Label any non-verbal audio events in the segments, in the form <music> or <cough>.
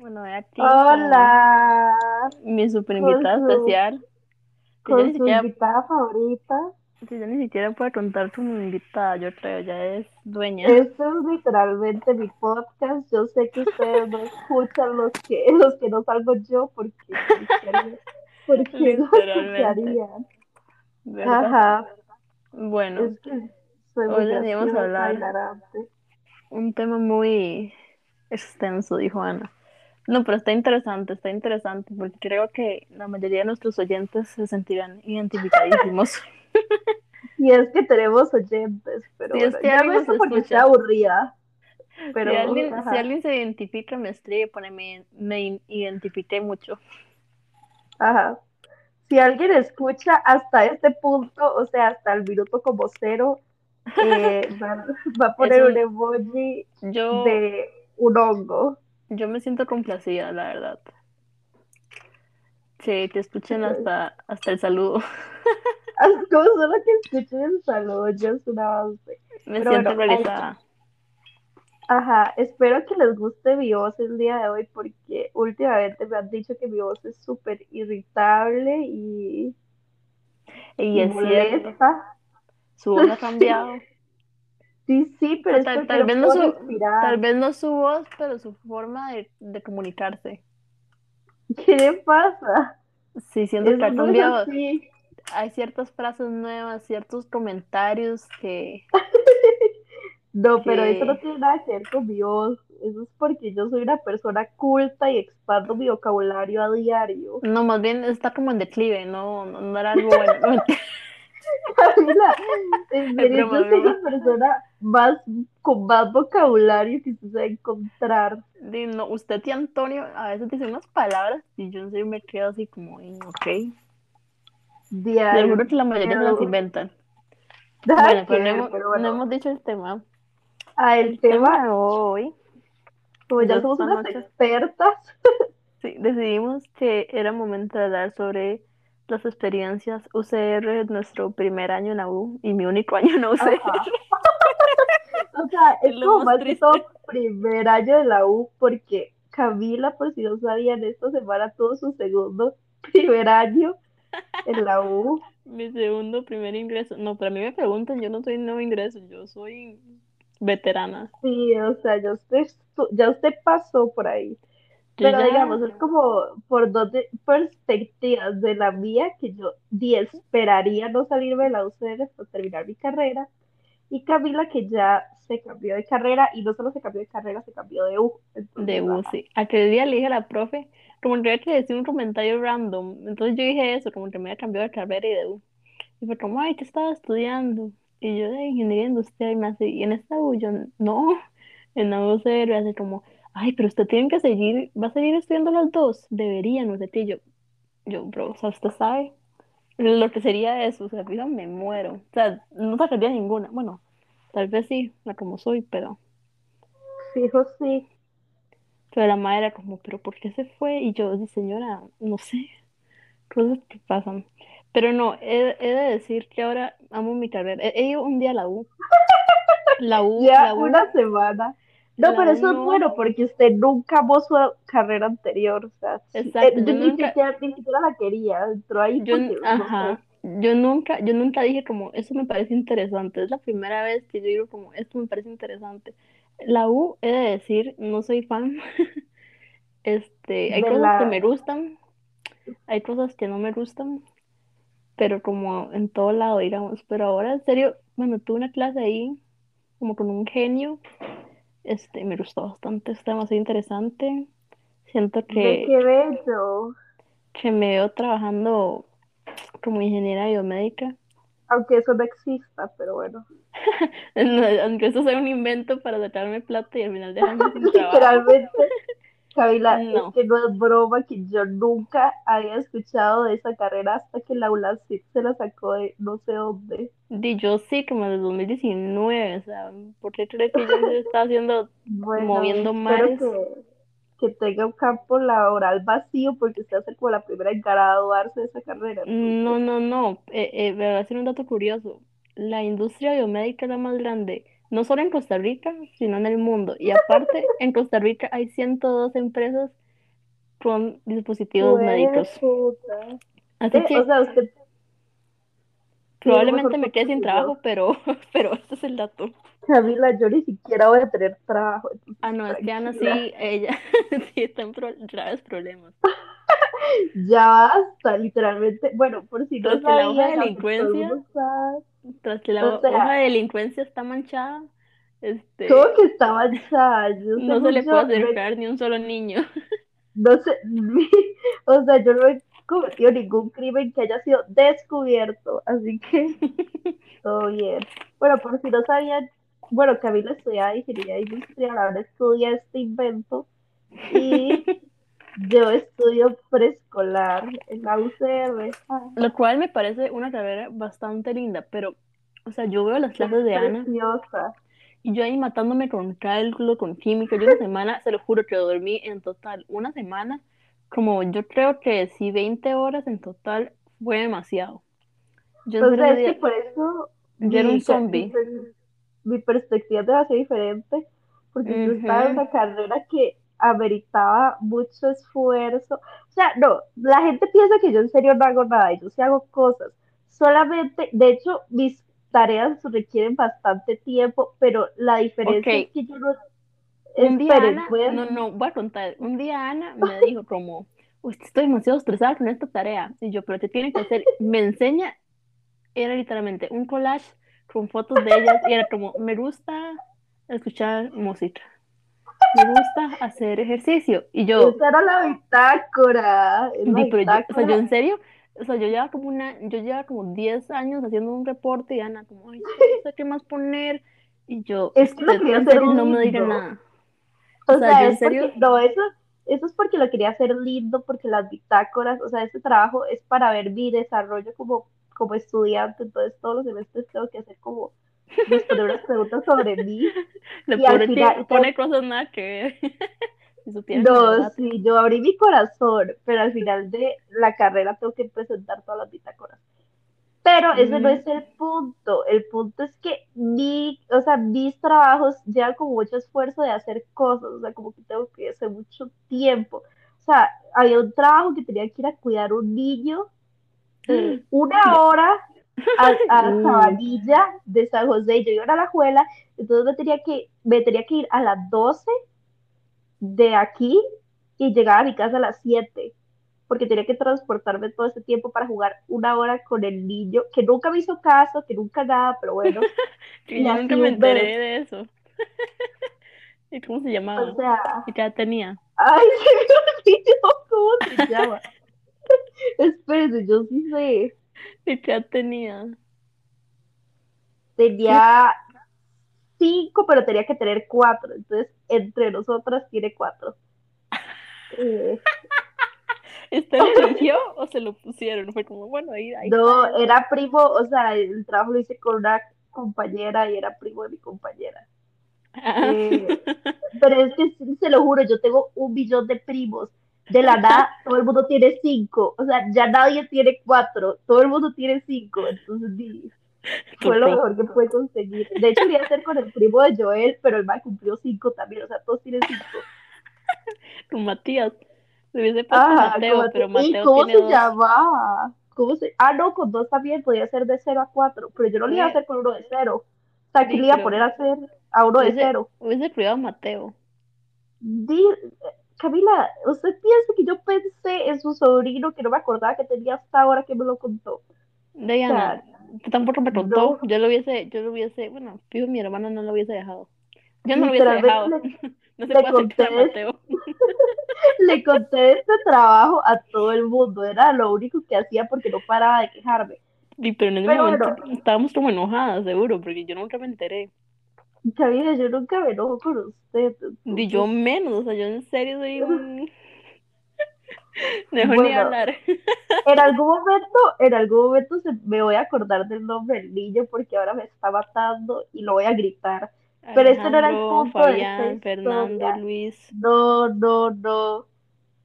Bueno, aquí Hola, mi super con invitada su, especial. Con su siquiera, invitada favorita. que yo ni siquiera puedo contar como invitada, yo creo, ya es dueña, Este es literalmente mi podcast. Yo sé que ustedes no escuchan los que, los que no salgo yo porque, ¿por qué haría- por qué lo literalmente, escucharían? ¿verdad? Ajá, Bueno, es que soy hoy muy decidimos graciosa, hablar un tema muy extenso, dijo Ana. No, pero está interesante, está interesante, porque creo que la mayoría de nuestros oyentes se sentirán identificadísimos. <laughs> <laughs> Y es que tenemos oyentes, pero es bueno, que ya es porque estoy aburrida, Si pero alguien, si alguien se identifica, me escribe, pone me, me identifiqué mucho. ajá. Si alguien escucha hasta este punto, o sea, hasta el minuto como cero, eh, <laughs> va, va a poner un un, emoji yo, de un hongo. Yo me siento complacida, la verdad. Sí, que escuchen hasta, hasta el saludo. <laughs> Como solo que escuchen el saludo, ya es un avance. Me Pero siento bueno, realizada. ajá, espero que les guste mi voz el día de hoy porque últimamente me han dicho que mi voz es súper irritable y, Y y es cierto, molesta. su voz ha <laughs> cambiado. Sí, sí, pero es tal, vez no su, tal respirar. vez no su voz, pero su forma de, de comunicarse. ¿Qué le pasa? Sí, siento que ha cambiado. así. Hay ciertas frases nuevas, ciertos comentarios que, <laughs> No, pero eso no tiene nada que ver con mi voz. Eso es porque yo soy una persona culta y expando mi vocabulario a diario. no, más bien está como en declive, no, no, no era algo bueno. <laughs> Camila, <laughs> en serio, yo soy la persona más con más vocabulario que va a encontrar. No, usted y Antonio a veces dicen unas palabras y yo me quedo así como, "Mm, ok. Diario, juro que la mayoría se las pero inventan. <laughs> Bueno, que pero no ver, hemos, pero no bueno. hemos dicho el tema. Ah, el El tema tema, de hoy, como ya somos unas expertas, <laughs> sí, decidimos que era momento de hablar sobre las experiencias UCR de nuestro primer año en la U y mi único año en la UCR. <laughs> O sea, es es lo como más que todo triste. primer año de la U, porque Camila, por si no sabían, esta semana tuvo su segundo <laughs> primer año en la U. Mi segundo primer ingreso. No, pero a mí me preguntan, yo no soy nuevo ingreso, yo soy veterana. Sí, o sea, ya usted, ya usted pasó por ahí. Pero ya, digamos, es como por dos de- perspectivas de la mía que yo di esperaría no salirme de la UCR hasta terminar mi carrera. Y Camila que ya se cambió de carrera y no solo se cambió de carrera, se cambió de U. de Entonces, ajá. UCI. Aquel día le dije a la profe, como que decir un comentario random. Entonces yo dije eso, como que me había cambiado de carrera y de U. Y fue como, ay, ¿qué estaba estudiando? Y yo de ingeniería industrial y me hace, y en esta U, yo, no, en la UCR, hace como, ay, pero usted tiene que seguir, va a seguir estudiando las dos, debería, no sé qué. Yo, yo, bro, o sea, usted sabe lo que sería eso, o sea, fijo, me muero. O sea, no sacaría ninguna. Bueno, tal vez sí, la como soy, pero, Fijo, sí. pero la madre era como, pero ¿por qué se fue? Y yo, "Sí, señora, no sé, cosas que pasan. Pero no, he, he de decir que ahora amo mi carrera. He, he ido un día a la U. La U, Ya la U, una semana. No, pero eso es no. bueno porque usted nunca amó su carrera anterior. O sea, eh, Exacto, yo yo ni nunca, siquiera, ni siquiera la quería. Entró ahí yo, porque, no sé. ajá, yo nunca, yo nunca dije como, eso me parece interesante. Es la primera vez que yo digo como, esto me parece interesante. La U, he de decir, no soy fan. <laughs> Este, hay De cosas que me gustan, hay cosas que no me gustan, pero como en todo lado, digamos. Pero ahora, en serio, bueno, tuve una clase ahí, como con un genio, este, me gustó bastante, está demasiado interesante. Siento que, qué bello. que me veo trabajando como ingeniera biomédica, Aunque eso no exista, pero bueno. <laughs> No, aunque eso sea un invento para sacarme plata y al final dejarme <laughs> sin trabajo. Literalmente, Camila, es que no es broma que yo nunca había escuchado de esa carrera hasta que la ULACIT se la sacó de no sé dónde. di yo sí, como en el 2019, o sea, ¿por qué crees que yo se <laughs> está haciendo, Bueno, moviendo mares? que, que tenga un campo laboral vacío porque usted hace como la primera en graduarse de esa carrera. No, no, no. Eh, eh, me va a decir un dato curioso. La industria biomédica es la más grande, no solo en Costa Rica, sino en el mundo. Y aparte, <laughs> en Costa Rica hay 102 empresas con dispositivos médicos. Puta. Así Eh, que o sea, usted probablemente me quede sin trabajo, pero, <laughs> pero este es el dato. Camila, yo ni siquiera voy a tener trabajo. Ah, no, es que Ana sí, ella <laughs> sí está en pro- graves problemas. Ya basta, literalmente. Bueno, por si no que la delincuencia. Tras que la O sea- hoja de delincuencia está manchada, este, ¿Cómo que estaba manchada? Yo, no se le puede acercar ni un solo niño. <laughs> no sé, <laughs> o sea, yo no he cometido ningún crimen que haya sido descubierto, así que <laughs> todo bien. Bueno, por si no sabían, bueno, Camila estudia ingeniería industrial, ahora estudia este invento y yo estudio preescolar en la UCR. Lo cual me parece una carrera bastante linda, pero, o sea, yo veo las clases de Ana y yo ahí matándome con cálculo, con química. Yo una semana, se lo juro que dormí en total, una semana, como yo creo que sí, 20 horas en total fue demasiado. Yo en sea, ese es que por eso yo era un zombie. mi per- mi perspectiva es demasiado diferente, porque yo estaba en Ujú. una carrera que ameritaba mucho esfuerzo. O sea, no, la gente piensa que yo en serio no hago nada, yo sí hago cosas. Solamente, de hecho, mis tareas requieren bastante tiempo, pero la diferencia es que yo no... Un día Esperen, Ana, no, no, voy a contar. Un día Ana me dijo como, "Uy, estoy demasiado estresada con esta tarea. Y yo, pero te tiene que hacer. Me enseña, era literalmente un collage con fotos de ellas y era como, me gusta escuchar música. Me gusta hacer ejercicio. Y yo, Esa era la bitácora, la yo, o sea, yo en serio, o sea, yo llevaba como una, yo llevaba como 10 años haciendo un reporte y Ana como, ay, no sé qué más poner. Y yo, Es que lo "Usted, quería en hacer no me diga lindo". nada. O O sea, sea, yo en serio- porque, no, eso, eso es porque lo quería hacer lindo, porque las bitácoras, o sea, este trabajo es para ver mi desarrollo como, como estudiante, entonces todos los semestres tengo que hacer como responder unas preguntas sobre mí. <laughs> La Y al final- pone cosas nada que ver. <laughs> No, sí, yo abrí mi corazón, pero al final de la carrera tengo que presentar todas las bitácoras. Pero ese no Mm. es el punto. El punto es que mi, o sea, mis trabajos llevan como mucho esfuerzo de hacer cosas, o sea, como que tengo que hacer mucho tiempo. O sea, había un trabajo que tenía que ir a cuidar un niño eh, una hora a, a <laughs> Mm. Sabanilla de San José. Yo iba a la escuela, entonces me tenía que, me tenía que ir a las 12 de aquí y llegar a mi casa a las 7 porque tenía que transportarme todo ese tiempo para jugar una hora con el niño, que nunca me hizo caso, que nunca nada, pero bueno, <laughs> Y yo nunca me enteré de eso. <laughs> ¿Y cómo se llamaba? o sea, ¿Y qué tenía? ay, se me olvidó cómo se llama. Espérense, yo sí sé, <laughs> ¿Y qué edad tenía? tenía cinco, pero tenía que tener cuatro, entonces entre nosotras tiene cuatro. Eh, <laughs> ¿Este lo fingió o se lo pusieron? Fue como, bueno, ahí, ahí no, está. era primo, o sea, el trabajo lo hice con una compañera y era primo de mi compañera. Ah. Eh, Pero es que se lo juro, yo tengo un millón de primos. De la nada, todo el mundo tiene cinco. O sea, ya nadie tiene cuatro. Todo el mundo tiene cinco. Entonces, di, fue lo mejor que pude conseguir. De hecho, quería hacer con el primo de Joel, pero el man cumplió cinco también. O sea, todos tienen cinco. <laughs> Con Matías. Se hubiese puesto Ajá, Mateo, ¿cómo, pero ¿y Mateo cómo tiene se dos. llamaba? ¿Cómo se... Ah, no, con dos también podía ser de cero a cuatro. Pero yo no lo iba a hacer con uno de cero. O sea, que Sí, le iba a poner a hacer a uno de cero. Hubiese cuidado a Mateo. Di- Camila, ¿usted piensa que yo pensé en su sobrino que no me acordaba que tenía hasta ahora que me lo contó? Diana, tampoco me contó. no. Yo lo hubiese, yo lo hubiese, bueno, fijo, mi hermana no lo hubiese dejado. Yo no lo hubiese dejado. <laughs> No se le puede acercar a conté- Mateo. <laughs> Le conté este trabajo a todo el mundo, era lo único que hacía porque no paraba de quejarme. Sí, pero en ese Pero momento bueno. estábamos como enojadas, seguro, porque yo nunca me enteré. Camila, yo nunca me enojo con usted. Y yo menos, o sea, yo en serio soy <laughs> un... <laughs> Mejor ni hablar. En algún momento, en algún momento se- me voy a acordar del nombre del niño porque ahora me está matando y lo voy a gritar. Pero este no era el punto de Fabián, Fernando, historia. Luis. No, no, no.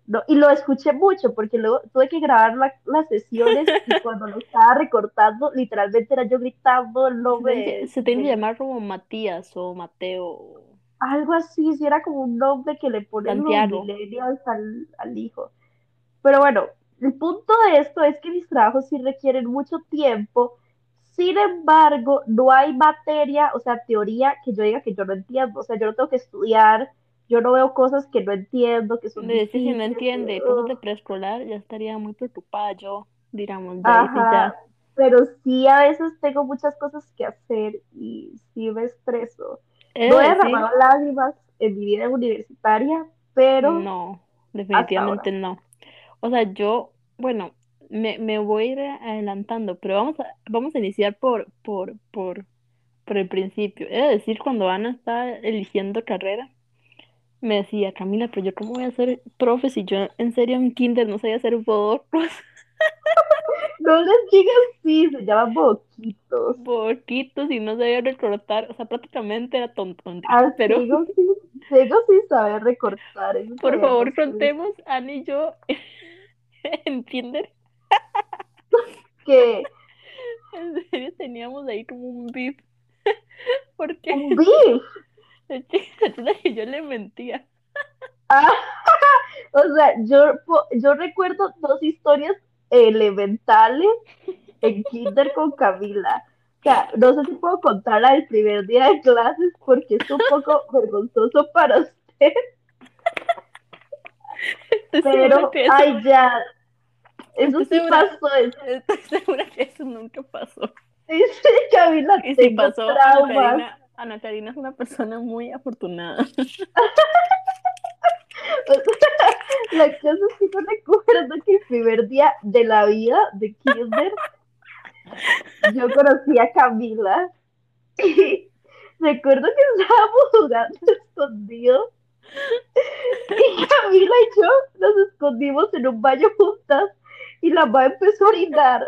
No, y lo escuché mucho porque luego tuve que grabar la- las sesiones y <laughs> cuando lo estaba recortando, literalmente era yo gritando que- de- se tiene que llamar como Matías o Mateo. algo así, si era como un nombre que le ponen los millennials al, al hijo. Pero bueno, el punto de esto es que mis trabajos sí requieren mucho tiempo. Sin embargo, no hay materia, o sea, teoría que yo diga que yo no entiendo. O sea, yo no tengo que estudiar, yo no veo cosas que no entiendo, que son decir, si no entiende cosas de preescolar, ya estaría muy preocupada yo, digamos, ya. pero sí a veces tengo muchas cosas que hacer y sí me estreso. He No he derramado lágrimas en mi vida universitaria, pero no, definitivamente no. O sea, yo, bueno, me, me voy a ir adelantando, pero vamos a, vamos a iniciar por, por, por, por el principio. De decir, cuando Ana estaba eligiendo carrera, me decía, Camila, pero yo cómo voy a ser profe si yo en serio en kinder no sabía hacer bodorros, <laughs> no les digas sí, se llaman boquitos. boquitos y no sabía recortar, o sea, prácticamente era tonto, Ah, pero sigo sin, sigo sin saber recortar. eso por favor contemos, Ana y yo <laughs> en kinder, <laughs> Que en serio teníamos ahí como un beef, porque un beef. <laughs> que yo le mentía. Ah, <laughs> o sea, yo, yo recuerdo dos historias elementales en kinder con Camila. O sea, no sé si puedo contarla del primer día de clases porque es un poco <laughs> vergonzoso para usted, Estoy pero, eso, ay, ya, eso sí segura- pasó, es- estoy segura que eso nunca pasó. sí, Camila, Y si pasó. Karina, Ana Karina es una persona muy afortunada. <laughs> La cosa es que yo recuerdo que el primer día de la vida de kinder, yo conocí a Camila y recuerdo que estábamos jugando escondidos y Camila y yo nos escondimos en un baño juntas y la mamá empezó a orinar.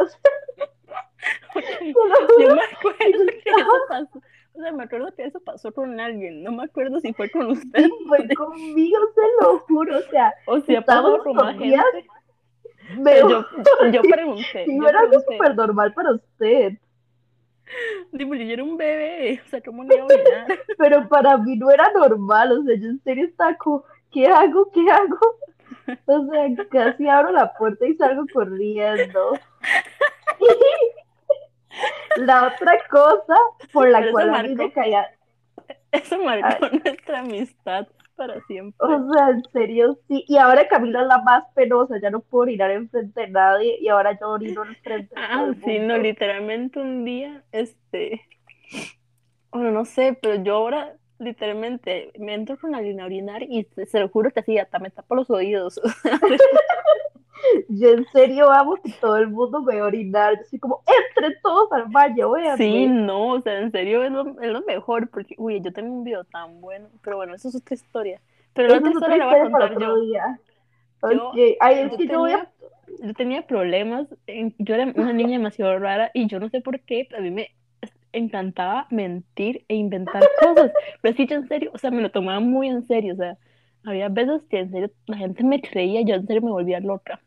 Yo me acuerdo que eso pasó. O sea, me acuerdo que eso pasó con alguien. No me acuerdo si fue con <laughs> usted y fue conmigo, se lo juro. O sea, <laughs> o si más escondidas, gente. Pero yo, yo pregunté. Sí, Yo era algo súper normal para usted, <laughs> Digo, yo era un bebé. O sea, ¿cómo no iba a orinar? pero para mí no era normal, o sea, yo en serio estaba como, ¿qué hago? ¿Qué hago? O sea, casi abro la puerta y salgo corriendo. La otra cosa por la Pero cual a mí me caía, Eso marcó nuestra amistad para siempre. o sea, en serio, sí, y ahora Camila es la más penosa, ya no puedo orinar enfrente de nadie y ahora yo orino enfrente de todo Ah, sí, no, literalmente un día, este, bueno, no sé, pero yo ahora literalmente me entro con alguien a orinar y se, se lo juro que así, hasta me tapo los oídos. <laughs> <laughs> Yo en serio amo que todo el mundo me orinar, yo soy como, entren todos al baño, véanme. Sí, no, o sea, en serio es lo, es lo mejor, porque, uy, yo tengo un video tan bueno, pero bueno, eso es otra historia. Pero la otra historia la voy a contar yo. día. Yo- ay, es yo que yo voy a... tenía, yo tenía problemas, yo era una <laughs> niña demasiado rara y yo no sé por qué, pero a mí me encantaba mentir e inventar cosas, pero sí, yo en serio, o sea, me lo tomaba muy en serio, o sea, había veces que en serio la gente me creía, yo en serio me volvía loca,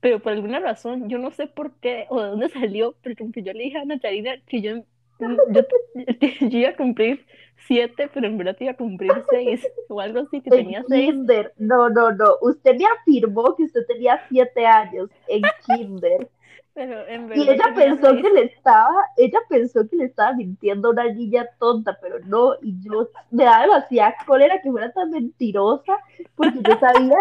pero por alguna razón, yo no sé por qué o de dónde <laughs> salió, pero como que yo le dije a Ana Karina que yo, yo, <laughs> yo iba a cumplir siete, pero en verdad iba a cumplir seis, o algo así, que En tenía seis, kinder, no, no, no, usted me afirmó que usted tenía siete años en kinder. <laughs> Pero en y ella pensó seis. que le estaba, ella pensó que le estaba mintiendo a una niña tonta, pero no, y yo me daba demasiada cólera que fuera tan mentirosa porque yo sabía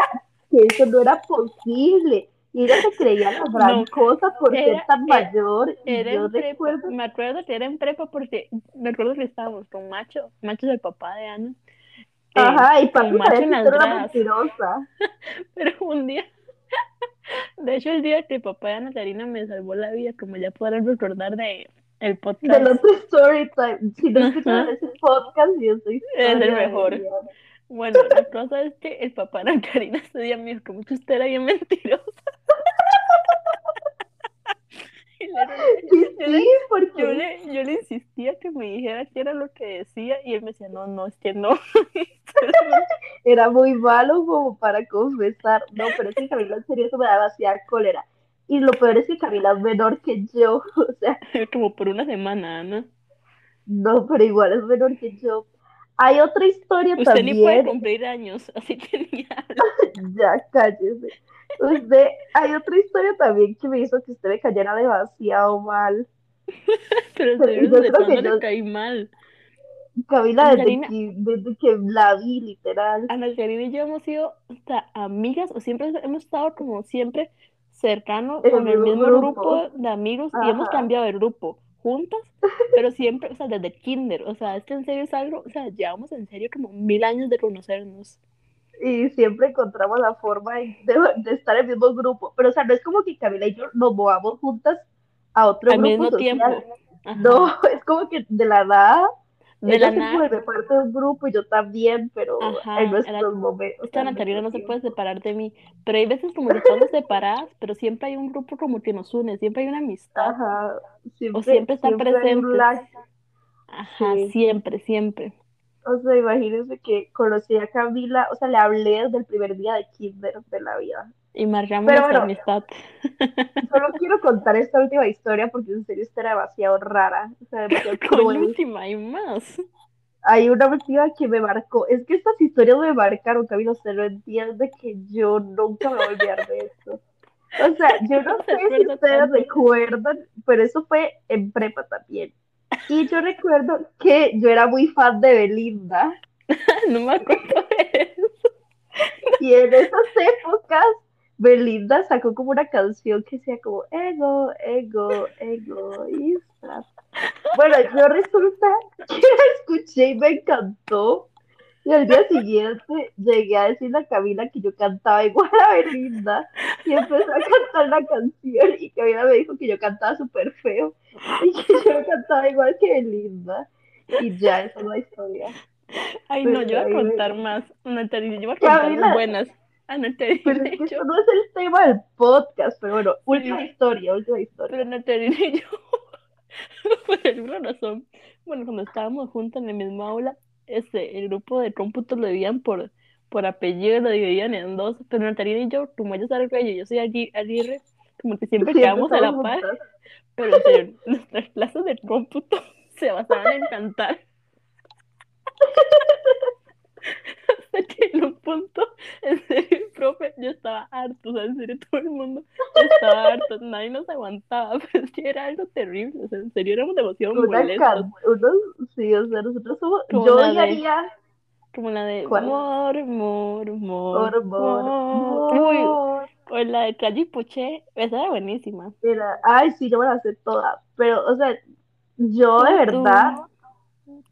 que eso no era posible y ella se creía la <laughs> gran No, cosa por ser tan era- mayor Era yo recuerdo me acuerdo que era en prepa porque me acuerdo que estábamos con Macho, Macho es el papá de Ana, eh, Ajá, y papi con Macho en las era mentirosa. <laughs> pero un día, <laughs> de hecho el día que el papá de Ana Karina me salvó la vida, como ya podrán recordar de el podcast, Del otro story time. Si no Ajá. escucharon ese podcast, yo soy Es el mejor. Bueno, la cosa es que el papá de Ana Karina <laughs> ese día me dijo, como que usted era bien mentirosa, <laughs> yo le- Yo le, yo le insistía que me dijera qué era lo que decía y él me decía, no, no, es que no. <laughs> era muy malo como para confesar. No, pero es que Camila en serio eso me da demasiada cólera. Y lo peor es que Camila es menor que yo. O sea, Como por una semana, ¿no? no, pero igual es menor que yo. Hay otra historia Usted también. ni puede cumplir años, <laughs> así tenía. <laughs> ya cállese. Usted, hay otra historia también que me hizo que usted me cayera demasiado mal. <laughs> Pero Pero yo ¿desde creo que yo- le caí mal? Camila, desde que, desde que la vi, literal. Ana Karina y yo hemos sido hasta amigas, o siempre hemos estado como siempre cercanos el con el mismo grupo. grupo de amigos y hemos cambiado de grupo juntas, pero siempre, o sea, desde kinder, o sea, este en serio es algo, o sea, llevamos en serio como mil años de conocernos. Y siempre encontramos la forma de, de estar en el mismo grupo. Pero, o sea, no es como que Camila y yo nos movamos juntas a otro Al grupo mismo social. tiempo. Ajá. No, <laughs> es como que de la nada de ella la se nada, vuelve parte de un grupo y yo también, pero Ajá, en nuestros era- momentos. esta Natalina no se puede separar de mí, pero hay veces como que estamos separadas, pero siempre hay un grupo como que nos une, siempre hay una amistad, Ajá, siempre, o siempre presentes. lag. Ajá, Sí. siempre, siempre. O sea, imagínense que conocí a Camila, o sea, le hablé desde el primer día de kinder de la vida. Y marcamos Pero bueno. amistad. <laughs> Solo quiero contar esta última historia porque en serio esta era demasiado rara, o sea, demasiado <laughs> Con última hay más. Hay una última que me marcó. Es que estas historias me marcaron, Camilo. Usted no entiende que yo nunca me voy a olvidar de esto. O sea, yo <laughs> no sé si ustedes recuerdan, pero eso fue en prepa también. Y yo recuerdo que yo era muy fan de Belinda. No me acuerdo de eso. Y en esas épocas, Belinda sacó como una canción que decía como ego, ego, egoísta. Bueno, yo resulta que <laughs> la escuché y me encantó. Y al día siguiente llegué a decirle a Camila que yo cantaba igual a Belinda. Y empezó a cantar la canción. Y Camila me dijo que yo cantaba súper feo. Y que yo cantaba igual que Belinda. Y ya, esa es la historia. Ay, no, yo voy a me- contar más. Natalina, yo voy a contar Camila. las buenas. A Natalina Pero es que yo. no es el tema del podcast. Pero bueno, última historia, última historia. Pero Natalina y yo, <laughs> por alguna razón, bueno, cuando estábamos juntos en el mismo aula, este, el grupo de cómputo lo dividían por, por apellido, lo dividían en dos, pero Natalina y yo, como ella es Arguello yo soy Agui- Aguirre, como que siempre Siempre quedamos a la estamos par, juntas. pero en serio, nuestras clases de cómputo <laughs> se basaban en cantar. <laughs> Que en un punto, <laughs> en serio, profe, yo estaba harto, o sea, en serio, todo el mundo estaba harto, nadie nos aguantaba, <laughs> pero es que era algo terrible, o sea, en serio, éramos demasiado Una molestos, unos, sí, o sea, nosotros somos, Como yo de- odiaría como la de ¿Cuál? mor, mor, mor, mor, mor. Uy, o la de Calle Puché, esa era buenísima. Era, ay, sí, yo me la sé toda, pero, o sea, yo de verdad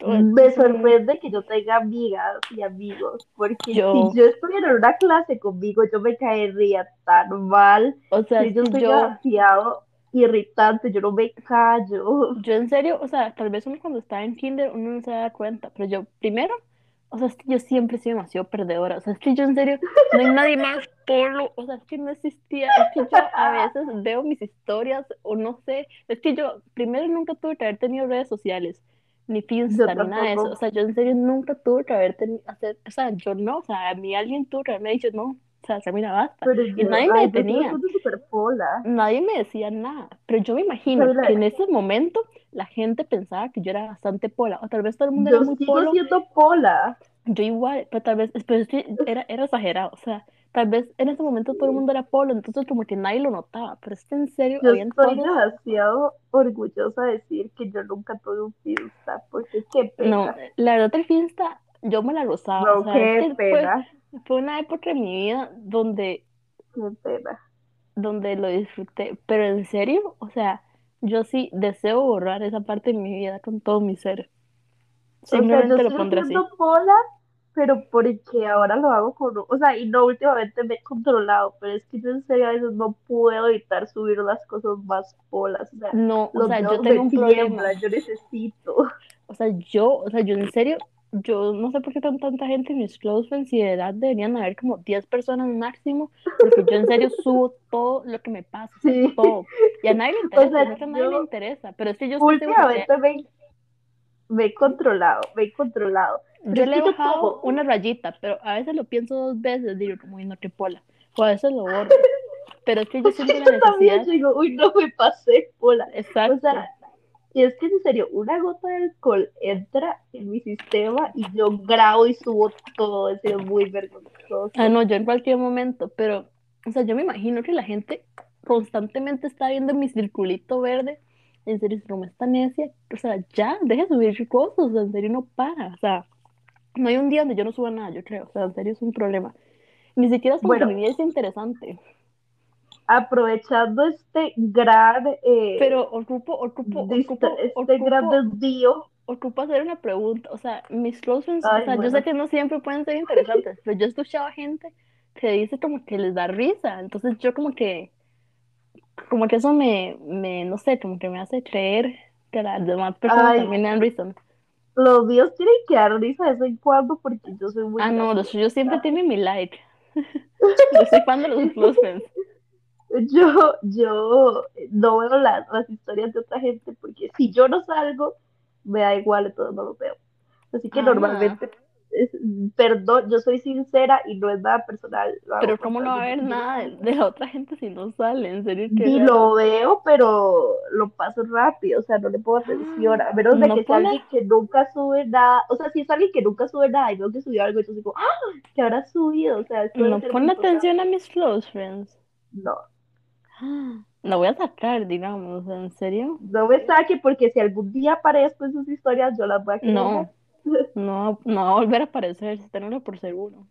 me sorprende que yo tenga amigas y amigos, porque Yo. si yo estuviera en una clase conmigo, yo me caería tan mal, O sea, que yo si soy yo, demasiado irritante, yo no me callo. yo en serio, o sea, tal vez uno cuando está en kinder uno no se da cuenta, pero yo primero, o sea, es que yo siempre he sido demasiado perdedora, o sea, es que yo en serio, no hay nadie más polo, o sea, es que no existía, es que yo a veces veo mis historias o no sé, es que yo primero nunca tuve que haber tenido redes sociales, ni Finsta, ni nada de eso, o sea, yo en serio nunca tuve que haber tenido, hacer, o sea, yo no, o sea, a mí alguien tuvo que haberme dicho, no, o sea, mira, basta, Pero y yo, nadie me ay, soy detenía. Nadie me decía nada, pero yo me imagino Pero que en ese momento la gente pensaba que yo era bastante pola, o tal vez todo el mundo Yo era muy sigo polo, siendo pola. yo igual, pero tal vez, pero es que era, era exagerado, o sea, tal vez en ese momento todo el mundo era polo, entonces como que nadie lo notaba, pero es que en serio, Yo estoy polos, demasiado orgullosa de decir que yo nunca tuve un Finsta, porque qué no, pena. la verdad el fiesta, yo me la gozaba, No, o sea, qué fue, pena, fue una época de mi vida donde qué pena. donde lo disfruté, pero en serio, o sea, yo sí deseo borrar esa parte de mi vida con todo mi ser. O sea, yo Simplemente lo pondré así. pola, pero porque ahora lo hago con, o sea, y no últimamente me he controlado, pero es que yo en serio a veces no puedo evitar subir las cosas más polas, o sea, No, o sea, yo tengo un problema. yo necesito. O sea, yo, o sea, yo en serio, yo no sé por qué tan tanta gente en mis close friends y de edad deberían haber como 10 personas máximo, porque yo en serio subo todo lo que me pasa, o sea, Sí. todo. Y a nadie le <laughs> interesa, sea, yo a nadie le interesa, pero es que yo Últimamente me, me he controlado, me he controlado. Yo le he bajado una rayita, pero a veces lo pienso dos veces, digo, como, "Uy, no, qué pola, o a veces lo borro. <laughs> Pero es que yo siento la Yo también necesidad, digo, uy, no me pasé pola. O exacto. sea, Y es que en serio, una gota de alcohol entra en mi sistema y yo grabo y subo todo, es muy vergonzoso. Ah, no, yo en cualquier momento, pero, o sea, yo me imagino que la gente constantemente está viendo mi circulito verde. En serio, si no me está necia, o sea, ya, deja de subir cosas, o sea, en serio no para, o sea, no hay un día donde yo no suba nada, yo creo, o sea, en serio es un problema. Ni siquiera es como Bueno. que mi vida es interesante, Aprovechando este gran, eh, pero ocupo, ocupo, ocupo, este gran ocupo, desvío, ocupo hacer una pregunta, o sea, mis close friends, o sea, yo sé que no siempre pueden ser interesantes, pero yo he escuchado a gente que dice como que les da risa, entonces yo como que, como que eso me, me, no sé, como que me hace creer que las demás personas Ay. también dan risa. Los míos tienen que dar risa de vez en cuando porque yo soy muy Ah, no, los suyos siempre tienen mi like. <laughs> Yo soy fan de los close friends. Yo, yo no veo las, las historias de otra gente porque si yo no salgo, me da igual, entonces no los veo. Así que Ah. normalmente, es- perdón, yo soy sincera y no es nada personal. Pero ¿cómo no va a haber nada de, de la otra gente si no sale? En serio, qué Y lo veo, pero lo paso rápido, o sea, no le pongo atención, a menos de No que sea alguien que nunca sube nada, o sea, si es alguien que nunca sube nada y veo que subió algo, entonces digo, ¡ah! ¿Qué habrá subido? O sea, esto No pone atención a mis close friends. No, <gasps> La voy a sacar, digamos, ¿en serio? no me saque porque si algún día aparezco en sus historias, yo las voy a querer No. No, no va a volver a aparecer, tenerlo por seguro.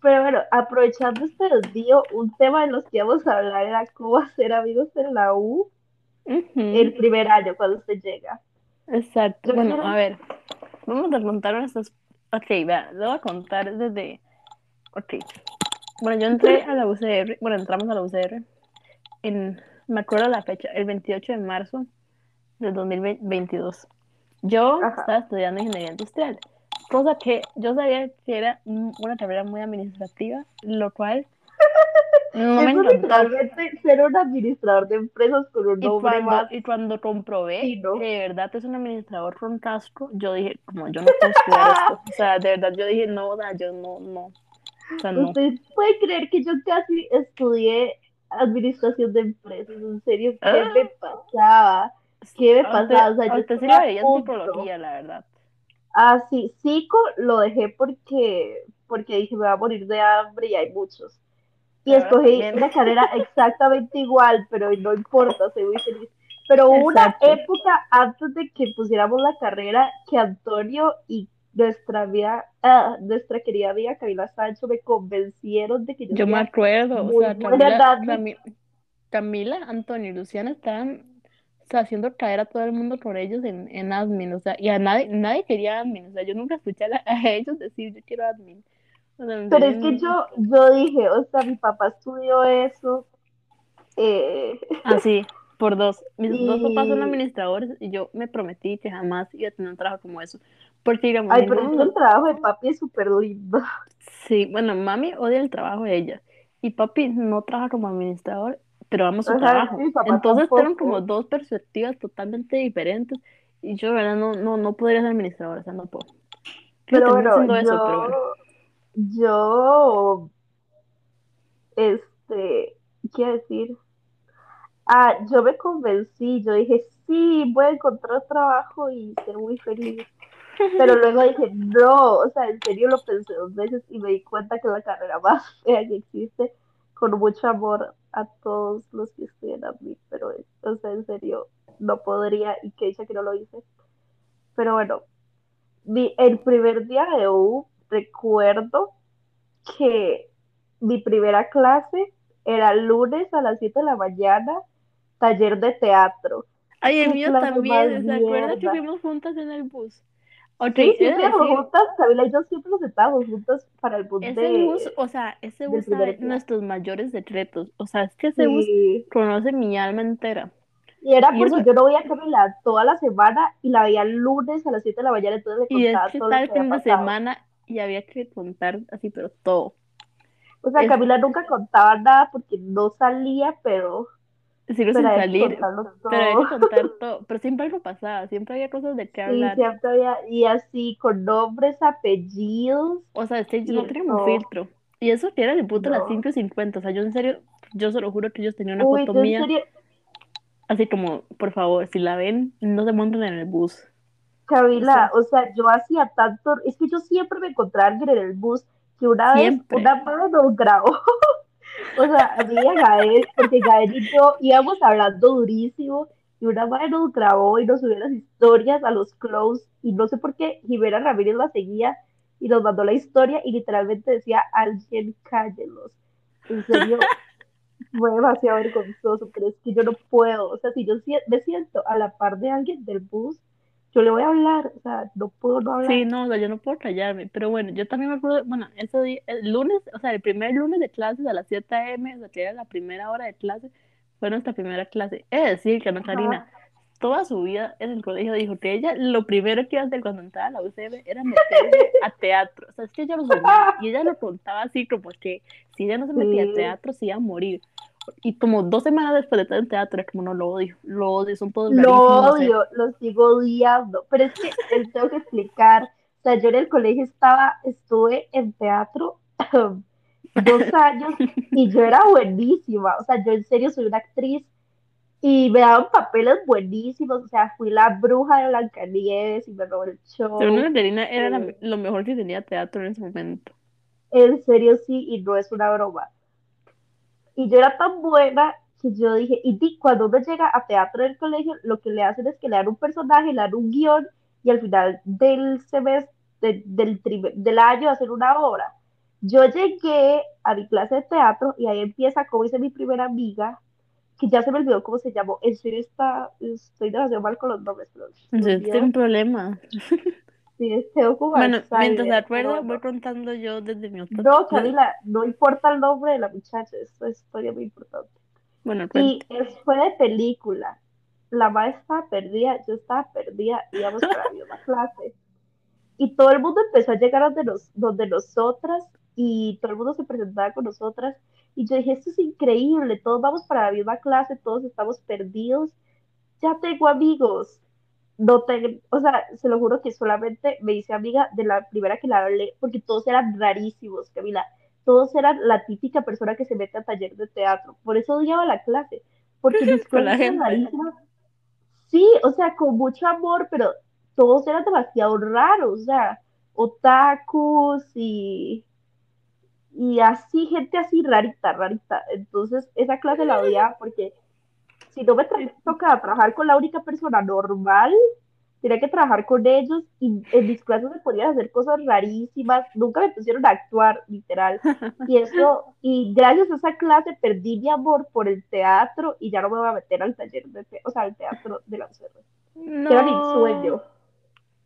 Pero bueno, aprovechando este desvío, un tema de los que íbamos a hablar era cómo hacer amigos en la U el primer año cuando usted llega. Exacto. Yo Bueno, quiero- a ver, vamos a contar nuestras... Ok, vea, le voy a contar desde... Ok. Bueno, yo entré a la UCR, bueno, entramos a la UCR en, me acuerdo la fecha, el 28 de marzo del 2022. Yo Ajá. estaba estudiando ingeniería industrial, cosa que yo sabía que era un- una carrera muy administrativa, lo cual <laughs> no me encantó. ser un administrador de empresas con un Y nombre cuando, más y cuando comprobé Sí, ¿no? que de verdad es un administrador con casco, yo dije, como yo no puedo estudiar esto. O sea, de verdad yo dije, no, da, yo no, no. O sea, no. ¿Usted puede creer que yo casi estudié administración de empresas? En serio, ¿qué Ah. me pasaba? ¿Qué me A usted- pasaba? O sea, yo usted sí veía psicología, la verdad. Ah, sí, psico lo dejé porque, porque dije, me va a morir de hambre y hay muchos. Y Ahora escogí también. una carrera <laughs> exactamente igual, pero no importa, soy muy feliz. Pero hubo una época antes de que pusiéramos la carrera que Antonio y nuestra amiga, ah, nuestra querida amiga Camila Sancho me convencieron de que yo Yo me acuerdo, o sea, Camila, dando. Cami- Camila, Antonio y Luciana estaban o sea, haciendo caer a todo el mundo por ellos en, en admin, o sea, y a nadie, nadie quería admin, o sea, yo nunca escuché a, la- <laughs> a ellos decir yo quiero admin. O sea, Pero es que yo, yo dije, o sea, mi papá estudió eso. eh, Así, por dos. Mis <laughs> dos papás son administradores y yo me prometí que jamás iba a tener un trabajo como eso. Porque digamos, Ay, pero de el trabajo de papi es súper lindo. Sí, bueno, mami odia el trabajo de ella y papi no trabaja como administrador, pero su Ajá, trabajo. papá Entonces fueron tampoco. como dos perspectivas totalmente diferentes y yo, de verdad, no, no, no podría ser administradora, o sea, no puedo. Pero terminar bueno, eso, yo, pero bueno. yo, este, ¿qué decir? Ah, yo me convencí, yo dije, sí, voy a encontrar trabajo y ser muy feliz. Pero luego dije, no, o sea, en serio lo pensé dos veces y me di cuenta que la carrera <laughs> más fea que existe, con mucho amor a todos los que estudian a mí, pero, o sea, en serio, no podría y que dicha que no lo hice. Pero bueno, mi, el primer día de U, recuerdo que mi primera clase era lunes a las 7 de la mañana, taller de teatro. Ay, el mío también, ¿se acuerda que fuimos juntas en el bus? Ok, Sí, decir, juntas, Camila y yo siempre nos sentábamos juntas para el bus ese de... bus, o sea, ese bus sabe nuestros mayores secretos, o sea, es que ese bus Sí. conoce mi alma entera. Y era Y porque eso- yo no veía a Camila toda la semana y la veía el lunes a las 7 de la mañana, entonces le Y es contaba que todo lo el que fin de semana y había que contar así, pero todo. O sea, es- Camila nunca contaba nada porque no salía, pero, Sigo sin que salir, pero que contar <laughs> todo. Pero siempre algo pasaba, siempre había cosas de Sí, hablar. siempre había, y así, con nombres, apellidos. O sea, este, no teníamos filtro. Y eso que era el puto a las No. 5 y 50. O sea, yo en serio, yo se lo juro que ellos tenían una Uy, foto mía serio, Así como, por favor, si la ven, no se monten en el bus. Camila, o sea, yo hacía tanto, es que yo siempre me encontraba alguien en el bus que una Siempre. vez una madre nos grabó. <laughs> o sea, a a Gael, porque Gael y yo íbamos hablando durísimo y una madre nos grabó y nos subió las historias a los close y no sé por qué Jimena Ramírez la seguía y nos mandó la historia y literalmente decía, alguien cállelos. En serio, fue demasiado vergonzoso, pero es que yo no puedo, o sea, si yo me siento a la par de alguien del bus, yo le voy a hablar, o sea, no puedo no hablar. Sí, no, o sea, yo no puedo callarme, pero bueno, yo también me acuerdo, bueno, ese día, el lunes, o sea, el primer lunes de clases a las 7 a.m., o sea, que era la primera hora de clase, fue nuestra primera clase. Es decir, que Ana Karina, toda su vida en el colegio dijo que ella lo primero que iba a hacer cuando entraba a la UCB era meterse a teatro, o sea, es que ella lo soñaba, y ella lo contaba así como que si ella no se metía a teatro, se iba a morir. Y como dos semanas después de estar en teatro, era como, no, lo odio, lo odio, son todos Lo rarísimos, no sé. odio, lo sigo odiando, pero es que les tengo que explicar, o sea, yo en el colegio estaba, estuve en teatro <clears throat> dos años y yo era buenísima, o sea, yo en serio soy una actriz y me daban papeles buenísimos, o sea, fui la bruja de Blancanieves y me robó el show, Según Ana Karina, era la- eh, lo mejor que tenía teatro en ese momento. en serio sí, y no es una broma. Y yo era tan buena que yo dije, y di, cuando uno llega a teatro en el colegio, lo que le hacen es que le dan un personaje, le dan un guion, y al final del semestre, de- del, del año hacen una obra. Yo llegué a mi clase de teatro y ahí empieza, como dice mi primera amiga, que ya se me olvidó cómo se llamó. Serio está, estoy demasiado mal con los nombres, pero Entonces, olvidó. tengo un problema. Como Bueno, mientras acuerda, pero voy no. contando yo desde mi otra... No, Camila, no importa el nombre de la muchacha, esto es historia muy importante. Bueno, Y es- fue de película. La madre estaba perdida, yo estaba perdida, íbamos para la <laughs> misma clase. Y todo el mundo empezó a llegar donde, nos, donde nosotras y todo el mundo se presentaba con nosotras. Y yo dije, esto es increíble, todos vamos para la misma clase, todos estamos perdidos. Ya tengo amigos. No tengo, o sea, se lo juro que solamente me hice amiga de la primera que la hablé, porque todos eran rarísimos, Camila. Todos eran la típica persona que se mete a taller de teatro. Por eso odiaba la clase, porque mis Con la clases rarísimas. Sí, o sea, con mucho amor, pero todos eran demasiado raros, o sea, otakus y, y así, gente así rarita, rarita. Entonces, esa clase la odiaba porque si no me tocaba trabajar con la única persona normal, tenía que trabajar con ellos y en mis clases me podían hacer cosas rarísimas, nunca me pusieron a actuar, literal. <laughs> Y eso, y gracias a esa clase perdí mi amor por el teatro y ya no me voy a meter al taller de te- o sea, al teatro de la UCR, que era mi sueño.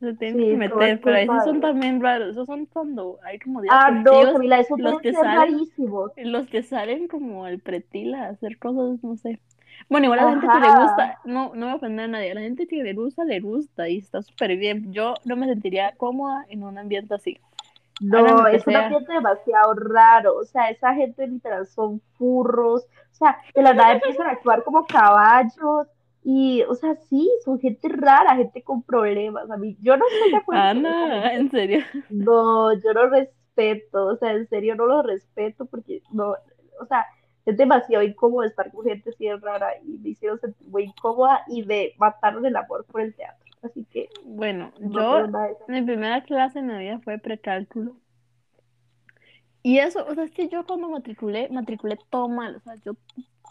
Se tienen Sí, que meter, pero esos son también raros. Esos son cuando hay como Ah, no, festivos, Camila, eso los que salen, rarísimo. los que salen como al pretila a hacer cosas, no sé. Bueno, igual a la gente que le Ajá. gusta, no, no me ofender a nadie, a la gente que le gusta, le gusta y está súper bien. Yo no me sentiría cómoda en un ambiente así. No, es un sea. ambiente demasiado raro. O sea, esa gente literal son furros. O sea, de la nada empiezan a actuar como caballos. Y, o sea, sí, son gente rara, gente con problemas. A mí, yo no estoy de acuerdo Ana, gente. en serio. No, yo no respeto. O sea, en serio no lo respeto porque no, o sea, es demasiado incómodo estar con gente así de rara y me hicieron sentir muy incómoda y de mataron el amor por el teatro. Así que Bueno, no yo, mi primera clase en la vida fue precálculo. Y eso, o sea, es que yo cuando matriculé, matriculé todo mal, o sea, yo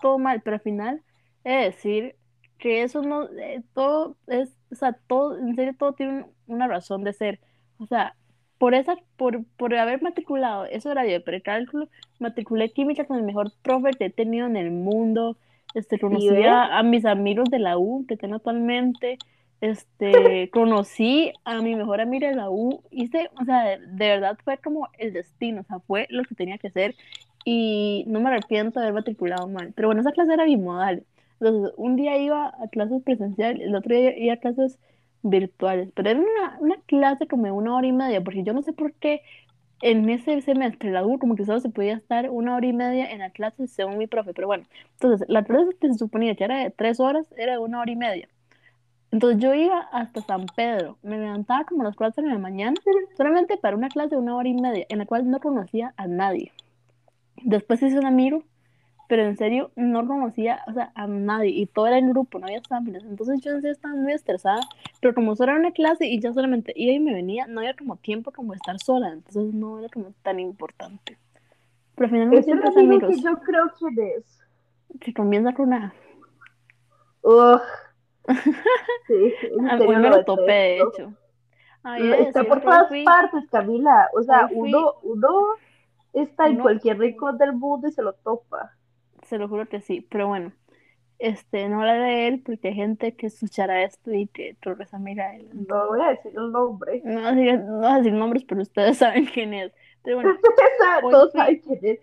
todo mal, pero al final he de decir que eso no, eh, todo es, o sea, todo, en serio, todo tiene un- una razón de ser. O sea, por esa, por, por haber matriculado ese horario de precálculo, matriculé química con el mejor profe que he tenido en el mundo. Este, conocí a, a mis amigos de la U que tengo actualmente. Este, <laughs> conocí a mi mejor amiga de la U, hice, o sea, de, de verdad fue como el destino, o sea, fue lo que tenía que ser y no me arrepiento de haber matriculado mal. Pero bueno, esa clase era bimodal. Entonces, un día iba a clases presenciales, el otro día iba a clases virtuales, pero era una, una clase como de una hora y media, porque yo no sé por qué en ese semestre la U como que solo se podía estar una hora y media en la clase según mi profe, pero bueno, entonces la clase que se suponía que era de tres horas era de una hora y media. Entonces yo iba hasta San Pedro, me levantaba como a las 4 de la mañana, solamente para una clase de una hora y media, en la cual no conocía a nadie. Después hice un amigo pero en serio no conocía, o sea, a nadie, y todo era en grupo, no había samples, entonces yo en serio estaba muy estresada, pero como solo era una clase y ya solamente iba y me venía, no había como tiempo como estar sola, entonces no era como tan importante. Pero finalmente siempre amigos. que yo creo quién es. Que comienza con una... Ugh. <laughs> Sí, en me lo topé, de hecho. Ah, iba a Está por que todas fui- partes, Camila. O sea, fui- uno, uno está en Uno- cualquier rincón del mundo y se lo topa. Se lo juro que sí, pero bueno, este, no hablaré de él porque hay gente que escuchará esto y que de él. No voy a decir el nombre. No voy a decir, no voy a decir nombres, pero ustedes <laughs> saben quién es. Pero bueno, <laughs> Todos saben quién es.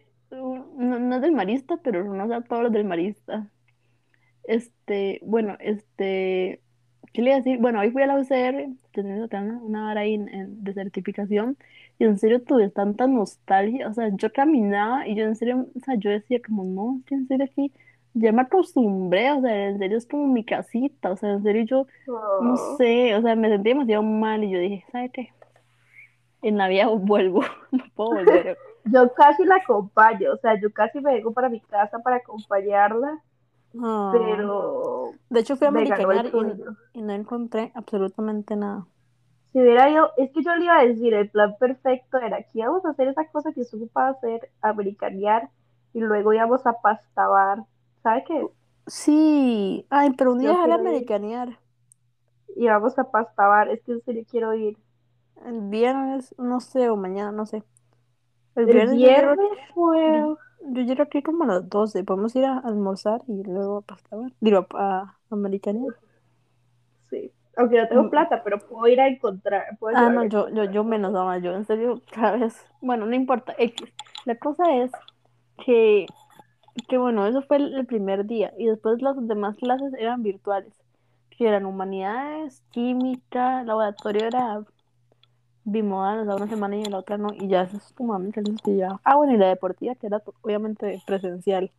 no, no es del marista, pero conoce a todos los del marista. Este, bueno, este, ¿qué le iba a decir? Bueno, hoy fui a la UCR, teniendo una, una hora ahí en- en- de certificación, en serio tuve tanta nostalgia, o sea, yo caminaba y yo en serio, o sea, yo decía como, no, en serio aquí ya me acostumbré, o sea, en serio es como mi casita, o sea, en serio yo, no Oh. sé, o sea, me sentí demasiado mal y yo dije, ¿sabes qué? En Navidad <laughs> vuelvo, no puedo volver. <laughs> Yo casi la acompaño, o sea, yo casi me vengo para mi casa para acompañarla, Ah. pero De hecho fui a americanear y, y no encontré absolutamente nada. Si hubiera ido, es que yo le iba a decir, el plan perfecto era aquí vamos a hacer esa cosa que se ocupa hacer, americanear, y luego íbamos a pastabar. ¿Sabe qué? Sí, ay, pero un día dejar americanear. Íbamos a pastabar, es que en serio quiero ir. El viernes, no sé, o mañana, no sé. El El viernes yo llego, yo llego aquí como a las 12. Podemos ir a almorzar y luego a pastar. Digo, a, a americanear. Sí, aunque no tengo Mm. plata, pero puedo ir a encontrar. puedo Ah, no, yo, yo, yo menos, mamá, yo en serio, cada vez, bueno, no importa, X. La cosa es que, que bueno, eso fue el, el primer día y después las demás clases eran virtuales, que eran humanidades, química, laboratorio era bimodal, o sea, una semana y la otra no, y ya eso es como a mí, clases que ya. Ah, bueno, y la deportiva, que era obviamente presencial.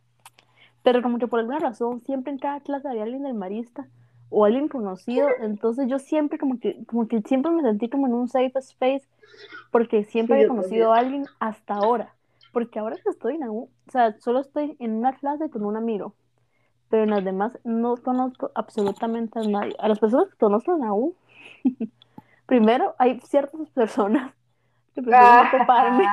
Pero como que por alguna razón, siempre en cada clase había alguien del marista o alguien conocido, entonces yo siempre como que, como que siempre me sentí como en un safe space, porque siempre Sí, yo conocido a alguien hasta ahora. Porque ahora que estoy en la U, o sea, solo estoy en una clase con un amigo, pero en las demás no conozco absolutamente a nadie. A las personas que conozco en la U, <laughs> primero hay ciertas personas que prefieren Ah. toparme,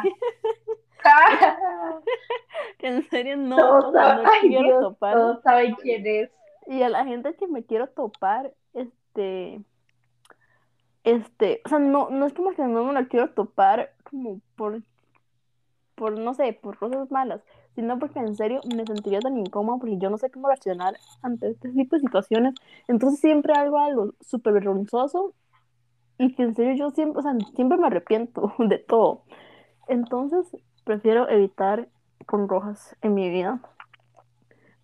<laughs> que en serio no, Todos no ay quiero Dios, toparme. todos saben quién es. Y a la gente que me quiero topar, este, este, o sea, no, no es como que no me la quiero topar como por, por, no sé, por cosas malas, sino porque en serio me sentiría tan incómoda porque yo no sé cómo reaccionar ante este tipo de situaciones. Entonces siempre hago algo súper vergonzoso y que en serio yo siempre, o sea, siempre me arrepiento <laughs> de todo. Entonces prefiero evitar con rojas en mi vida.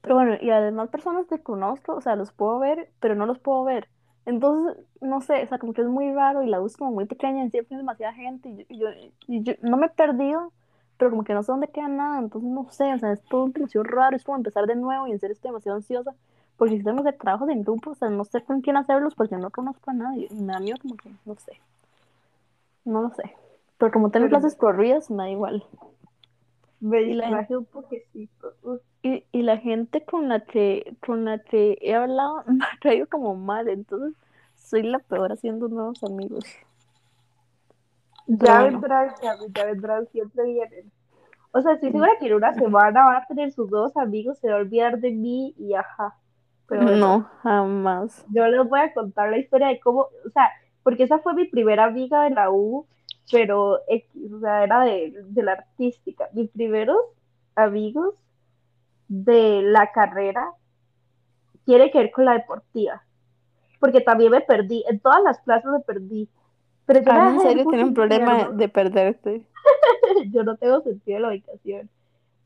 Pero bueno, y además personas que conozco, o sea, los puedo ver, pero no los puedo ver. Entonces, no sé, o sea, como que es muy raro y la es como muy pequeña y siempre hay demasiada gente y yo, y yo, y yo no me he perdido, pero como que no sé dónde queda nada, entonces no sé, o sea, es todo demasiado raro, es como empezar de nuevo y en serio estoy demasiado ansiosa porque si tenemos de trabajos en grupo, o sea, no sé con quién hacerlos porque no conozco a nadie y me da miedo como que, no sé, no lo sé. Pero como tengo Pero- clases corridas, me da igual. Me distraje un poquecito. Uf. Y, y la gente con la que con la que he hablado <laughs> me ha traído como mal, entonces soy la peor haciendo nuevos amigos. Ya bueno. vendrán, ya, ya vendrán, siempre vienen. O sea, estoy segura que en una semana van a tener sus dos amigos, se va a olvidar de mí y ajá. Pero bueno, No, jamás. yo les voy a contar la historia de cómo, o sea, porque esa fue mi primera amiga de la U, pero X, o sea, era de, de la artística. Mis primeros amigos de la carrera tiene que ver con la deportiva, porque también me perdí, en todas las clases me perdí. Pero yo Ah, en dejé el serio tiene un problema de, de perderte. <laughs> yo no tengo sentido de la ubicación.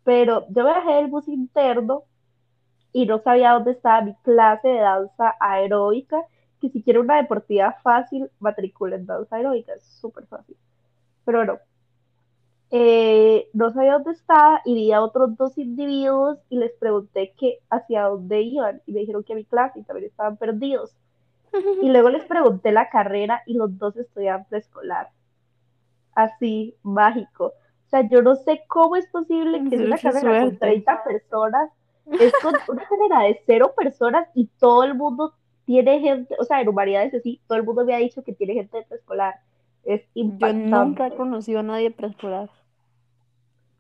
Pero yo me bajé del bus interno y no sabía dónde estaba mi clase de danza aeróbica, que si quiero una deportiva fácil, matricula en danza aeróbica, es súper fácil. Pero bueno, eh, no sabía dónde estaba y vi a otros dos individuos y les pregunté que hacia dónde iban y me dijeron que a mi clase y también estaban perdidos. Y <laughs> luego les pregunté la carrera y los dos estudiaban preescolar. Así, mágico. sea, yo no sé cómo es posible que es una carrera con suerte. 30 personas, es con <laughs> una carrera de cero personas y todo el mundo tiene gente, o sea, en humanidades así, todo el mundo me ha dicho que tiene gente de preescolar. Es Yo impactante. nunca he conocido a nadie preescolar.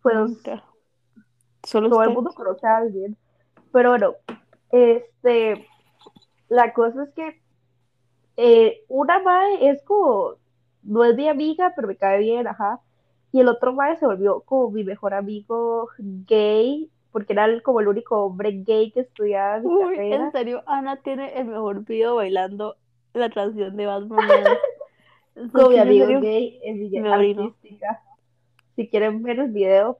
Pues. Solo todo el mundo conoce a alguien. Pero bueno, este, la cosa es que eh, una mae es como, no es mi amiga, pero me cae bien, ajá. Y el otro mae se volvió como mi mejor amigo gay, porque era el- como el único hombre gay que estudiaba en Uy, en serio, Ana tiene el mejor video bailando la canción de Batman Man. O sea, Con mi amigo gay en mi artística. Si quieren ver el video,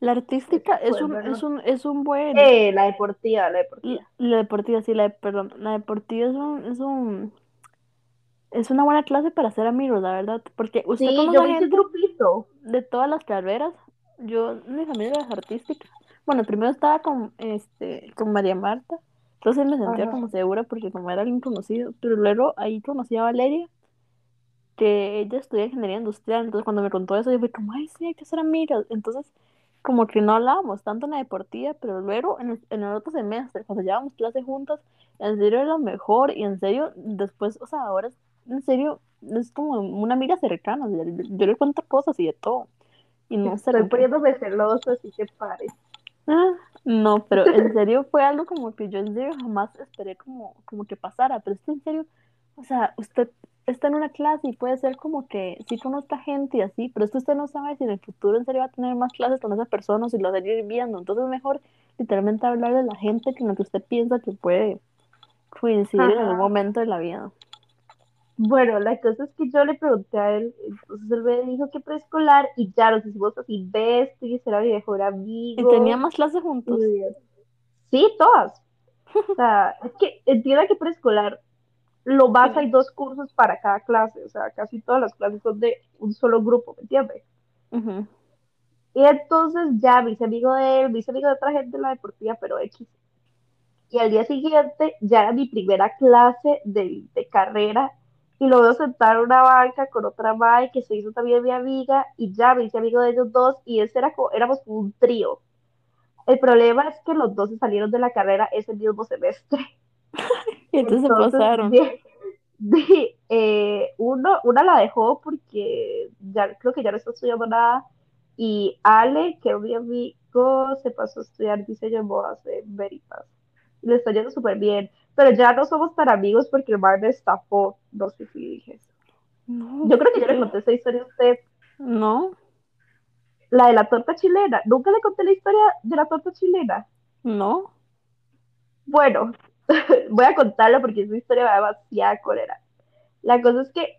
La artística es un, verlo. es un, es un buen. Eh, la deportiva, la deportiva. La, la deportiva, sí, la, perdón, la deportiva es un, es un, es una buena clase para hacer amigos, la verdad, porque usted Sí, conoce yo gente grupito. de todas las carreras. Yo, mi familia es artística. Bueno, primero estaba con, este, con María Marta, entonces me sentía Ajá. como segura porque como era alguien conocido, pero luego ahí conocí a Valeria, que ella estudia ingeniería industrial, entonces cuando me contó eso yo fui como, ay, sí, hay que ser amigas, entonces como que no hablábamos tanto en la deportiva, pero luego en el, en el otro semestre, cuando llevábamos clases juntas, en serio era lo mejor y en serio después, o sea, ahora es- en serio es como una amiga cercana, yo, yo le cuento cosas y de todo, y no sé, Estoy poniéndome celosa, así que pare. Ah, no, pero en <laughs> serio fue algo como que yo en serio jamás esperé como, como que pasara, pero es que en serio, o sea, usted está en una clase y puede ser como que sí conozca gente y así, pero es que usted no sabe si en el futuro en serio va a tener más clases con esa persona o si lo va a seguir viendo, entonces es mejor literalmente hablarle a la gente con la que usted piensa que puede coincidir en algún momento de la vida. Bueno, la cosa es que yo le pregunté a él, entonces él me dijo que preescolar y ya nos hicimos así besties, era mi mejor Y amigo. tenía más clases juntos. y- Sí, todas. O sea, es que entienda que preescolar, lo más hay dos cursos para cada clase, o sea, casi todas las clases son de un solo grupo, ¿me entiendes? Ujú. Y entonces ya me hice amigo de él, me hice amigo de otra gente en la deportiva, pero X. Y al día siguiente ya era mi primera clase de, de carrera y lo veo sentar en una banca con otra madre que se hizo también mi amiga y ya me hice amigo de ellos dos y ese era como, éramos como un trío. El problema es que los dos se salieron de la carrera ese mismo semestre. <laughs> Y entonces pasaron. de- de, <laughs> eh, uno, una la dejó porque ya creo que ya no está estudiando nada. Y Ale, que es mi amigo, se pasó a estudiar diseño de modas en Veritas. Le está yendo súper bien. Pero ya no somos tan amigos porque el mar me estafó. No sé si dije eso. No, Yo creo que ya ¿qué? le conté esa historia a usted. No, La de la torta chilena. Nunca le conté la historia de la torta chilena. no. Bueno, <laughs> voy a contarla porque esa historia me da demasiada cólera. La cosa es que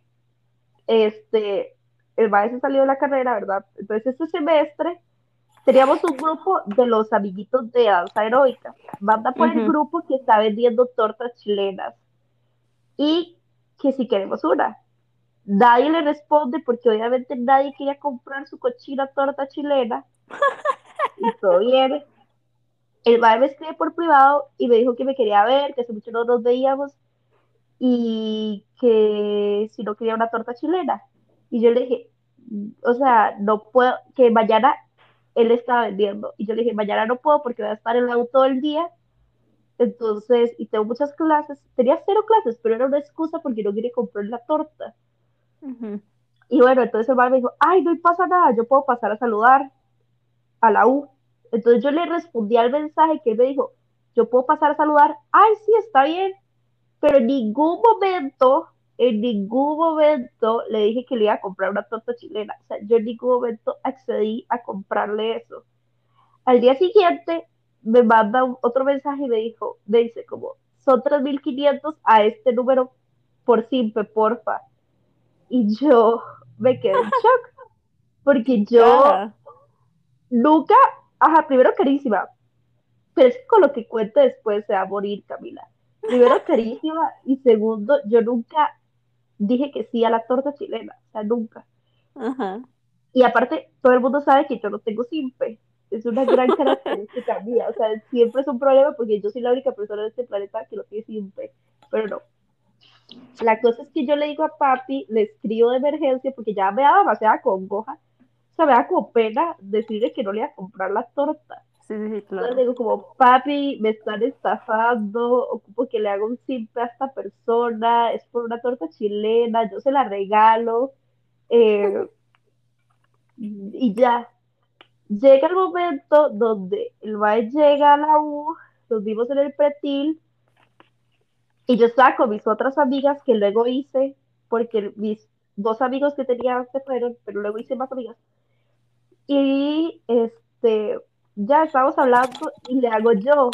este, el maestro salió de la carrera, ¿verdad? Entonces este semestre teníamos un grupo de los amiguitos de danza aeróbica. Manda por el Ujú. grupo que está vendiendo tortas chilenas y que si queremos una. Nadie le responde porque obviamente nadie quería comprar su cochina torta chilena. <laughs> Y todo bien. El maestro me escribe por privado y me dijo que me quería ver, que hace mucho no nos veíamos y que si no quería una torta chilena. Y yo le dije, o sea, no puedo, que mañana él estaba vendiendo. Y yo le dije, mañana no puedo porque voy a estar en el auto todo el día. Entonces, y tengo muchas clases. Tenía cero clases, pero era una excusa porque no quería comprar la torta. Y bueno, entonces el bar me dijo, ay, no pasa nada, yo puedo pasar a saludar a la U. Entonces yo le respondí al mensaje que él me dijo, yo puedo pasar a saludar, ay, sí, está bien, pero en ningún momento, en ningún momento le dije que le iba a comprar una torta chilena. O sea, yo en ningún momento accedí a comprarle eso. Al día siguiente me manda un- otro mensaje y me dijo, me dice como, son 3.500 a este número por simple, porfa. Y yo me quedé en shock, porque yo nunca, ajá, primero carísima, pero es con lo que cuente después se va a morir, Camila. Primero <laughs> carísima y segundo, yo nunca dije que sí a la torta chilena, o sea, nunca. Ajá. Y aparte, todo el mundo sabe que yo no tengo simpe. Es una gran <laughs> característica mía. O sea, siempre es un problema porque yo soy la única persona de este planeta que lo tiene simpe. Pero no. La cosa es que yo le digo a papi, le escribo de emergencia porque ya me da demasiada congoja. O sea, me da como pena decirle que no le iba a comprar la torta. Sí, sí, sí, claro. Entonces digo como, papi, me están estafando, ocupo que le haga un simple a esta persona, es por una torta chilena, yo se la regalo, eh, y ya. Llega el momento donde el mae llega a la U, nos vimos en el pretil, y yo estaba con mis otras amigas que luego hice, porque mis dos amigos que tenía se fueron, pero luego hice más amigas. Y este, ya estamos hablando y le hago yo.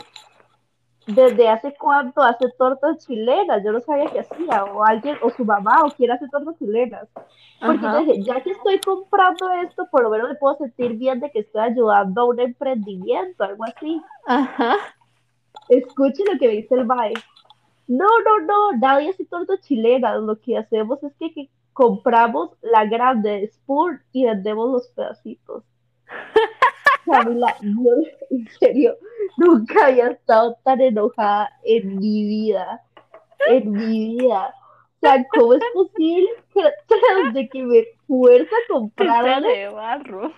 ¿Desde hace cuánto hace tortas chilenas? Yo no sabía que hacía, o alguien, o su mamá, o quién hace tortas chilenas. Porque yo dije, ya que estoy comprando esto, por lo menos me puedo sentir bien de que estoy ayudando a un emprendimiento, algo así. Ajá. Escuche lo que me dice el Mae. No, no, no, nadie hace tortas chilenas. Lo que hacemos es que, que compramos la grande spoon y vendemos los pedacitos. <laughs> Camila, yo en serio nunca había estado tan enojada en mi vida. En mi vida. O sea, ¿cómo es posible que tras de que me fuerza a comprar de barro.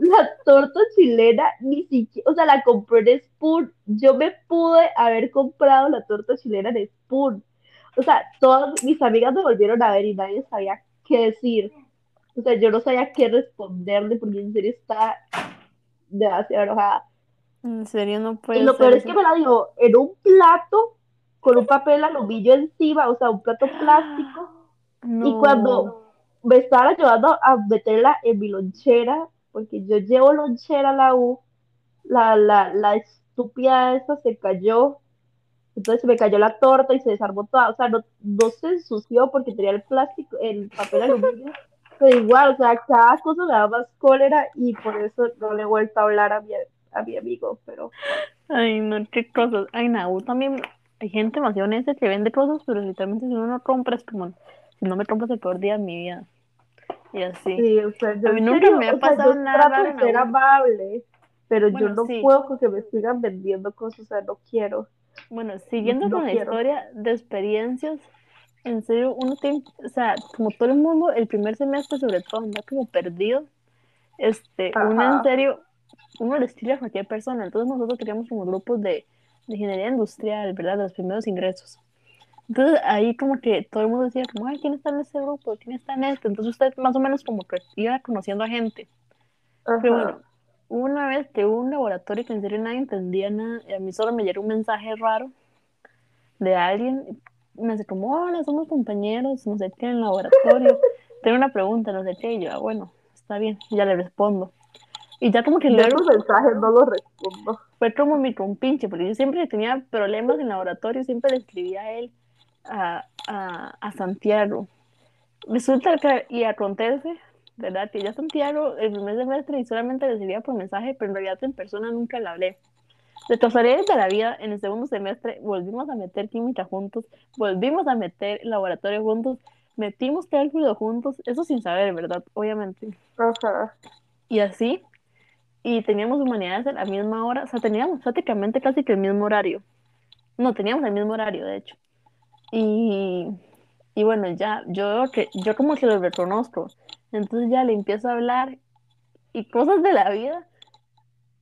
la torta chilena, ni siquiera, o sea, la compré en Spoon. Yo me pude haber comprado la torta chilena en Spoon. O sea, todas mis amigas me volvieron a ver y nadie sabía qué decir. O sea, yo no sabía qué responderle porque en serio estaba demasiado enojada. En serio, no Y puede lo ser peor es que me la dijo en un plato con un papel aluminio encima, o sea, un plato plástico. Y cuando me estaban ayudando a meterla en mi lonchera, porque yo llevo lonchera a la U, la, la, la estúpida esa se cayó, entonces se me cayó la torta y se desarmó toda, o sea, no, no se ensució porque tenía el plástico, el papel aluminio, <laughs> pero igual, o sea, cada cosa me da más cólera y por eso no le he vuelto a hablar a mi, a mi amigo, pero Ay, no, qué cosas. Ay, Naú también. Hay gente demasiado honesta que vende cosas, pero literalmente si uno no compra es como, si no me compras el peor día de mi vida. Y así. sí, o sea, yo A mí nunca serio, me ha o sea, pasado yo nada trato de ser amable, pero yo no sí. puedo con que me sigan vendiendo cosas, o sea, no quiero. Bueno, siguiendo No con la quiero. historia de experiencias, en serio, uno tiene, o sea, como todo el mundo, el primer semestre sobre todo anda como perdido. Este, uno en Ajá. serio, uno le escribe a cualquier persona. Entonces nosotros teníamos como grupos de, de ingeniería industrial, ¿verdad? De los primeros ingresos. Entonces ahí como que todo el mundo decía como, ay, ¿quién está en ese grupo? ¿Quién está en este? Entonces usted más o menos como que iba conociendo a gente. Pero Ajá. bueno, hubo una vez que hubo un laboratorio que en serio nadie entendía nada y a mí solo me llegó un mensaje raro de alguien. Me hace como, hola, somos compañeros, no sé qué, en el laboratorio. Tengo una pregunta, no sé qué. Y yo, ah, bueno, está bien, ya le respondo. Y ya como que luego esos mensajes no los respondo. fue como mi compinche, porque yo siempre tenía problemas en laboratorio, siempre le escribía a él, a, a, a Santiago. Resulta que, y acontece, ¿verdad? Que ya Santiago el primer semestre y solamente le escribía por mensaje, pero en realidad en persona nunca le hablé. De casualidades de la vida, en el segundo semestre volvimos a meter química juntos, volvimos a meter laboratorio juntos, metimos cálculo juntos, eso sin saber, ¿verdad? Obviamente. Ajá. Y así, y teníamos humanidades a la misma hora, o sea, teníamos prácticamente casi que el mismo horario. No, teníamos el mismo horario, de hecho. Y, y bueno, ya, yo, que, yo como que lo reconozco. Entonces ya le empiezo a hablar y cosas de la vida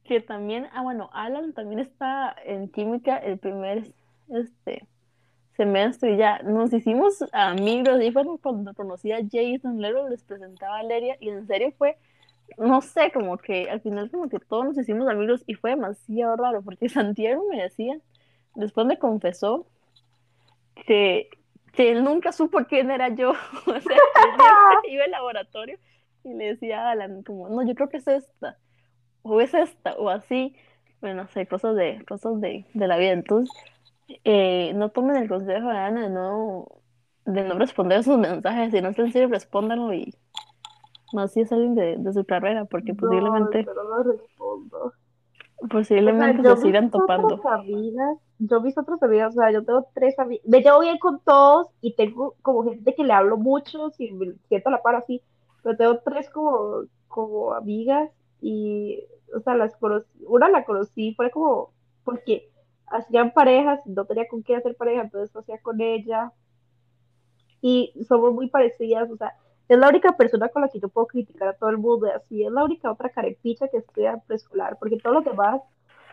que también, ah, bueno, Alan también está en química el primer este, semestre y ya nos hicimos amigos. Y fue cuando conocí a Jason, luego les presentaba a Leria y en serio fue no sé, como que al final como que todos nos hicimos amigos y fue demasiado raro porque <laughs> Santiago me decía, después me confesó que, que él nunca supo quién era yo, <laughs> o sea, que <laughs> iba al laboratorio y le decía a Alan como, no, yo creo que es esta, o es esta, o así, bueno, no sé, cosas de, cosas de, de la vida, entonces, eh, no tomen el consejo de Ana de no, de no responder sus mensajes, si no es en serio, respóndanlo y más si es alguien de, de su carrera, porque No, posiblemente, no respondo. Posiblemente O sea, yo se sigan topando. otras amigas, yo mis otras amigas, o sea, yo tengo tres amigas, me llevo bien con todos y tengo como gente que le hablo mucho, si me siento la par así, pero tengo tres como, como amigas y, o sea, las conocí, una la conocí, fue como porque hacían parejas, no tenía con qué hacer pareja, entonces hacía con ella y somos muy parecidas, o sea, es la única persona con la que yo puedo criticar a todo el mundo, así es la única otra carepicha que estudia preescolar, porque todos los demás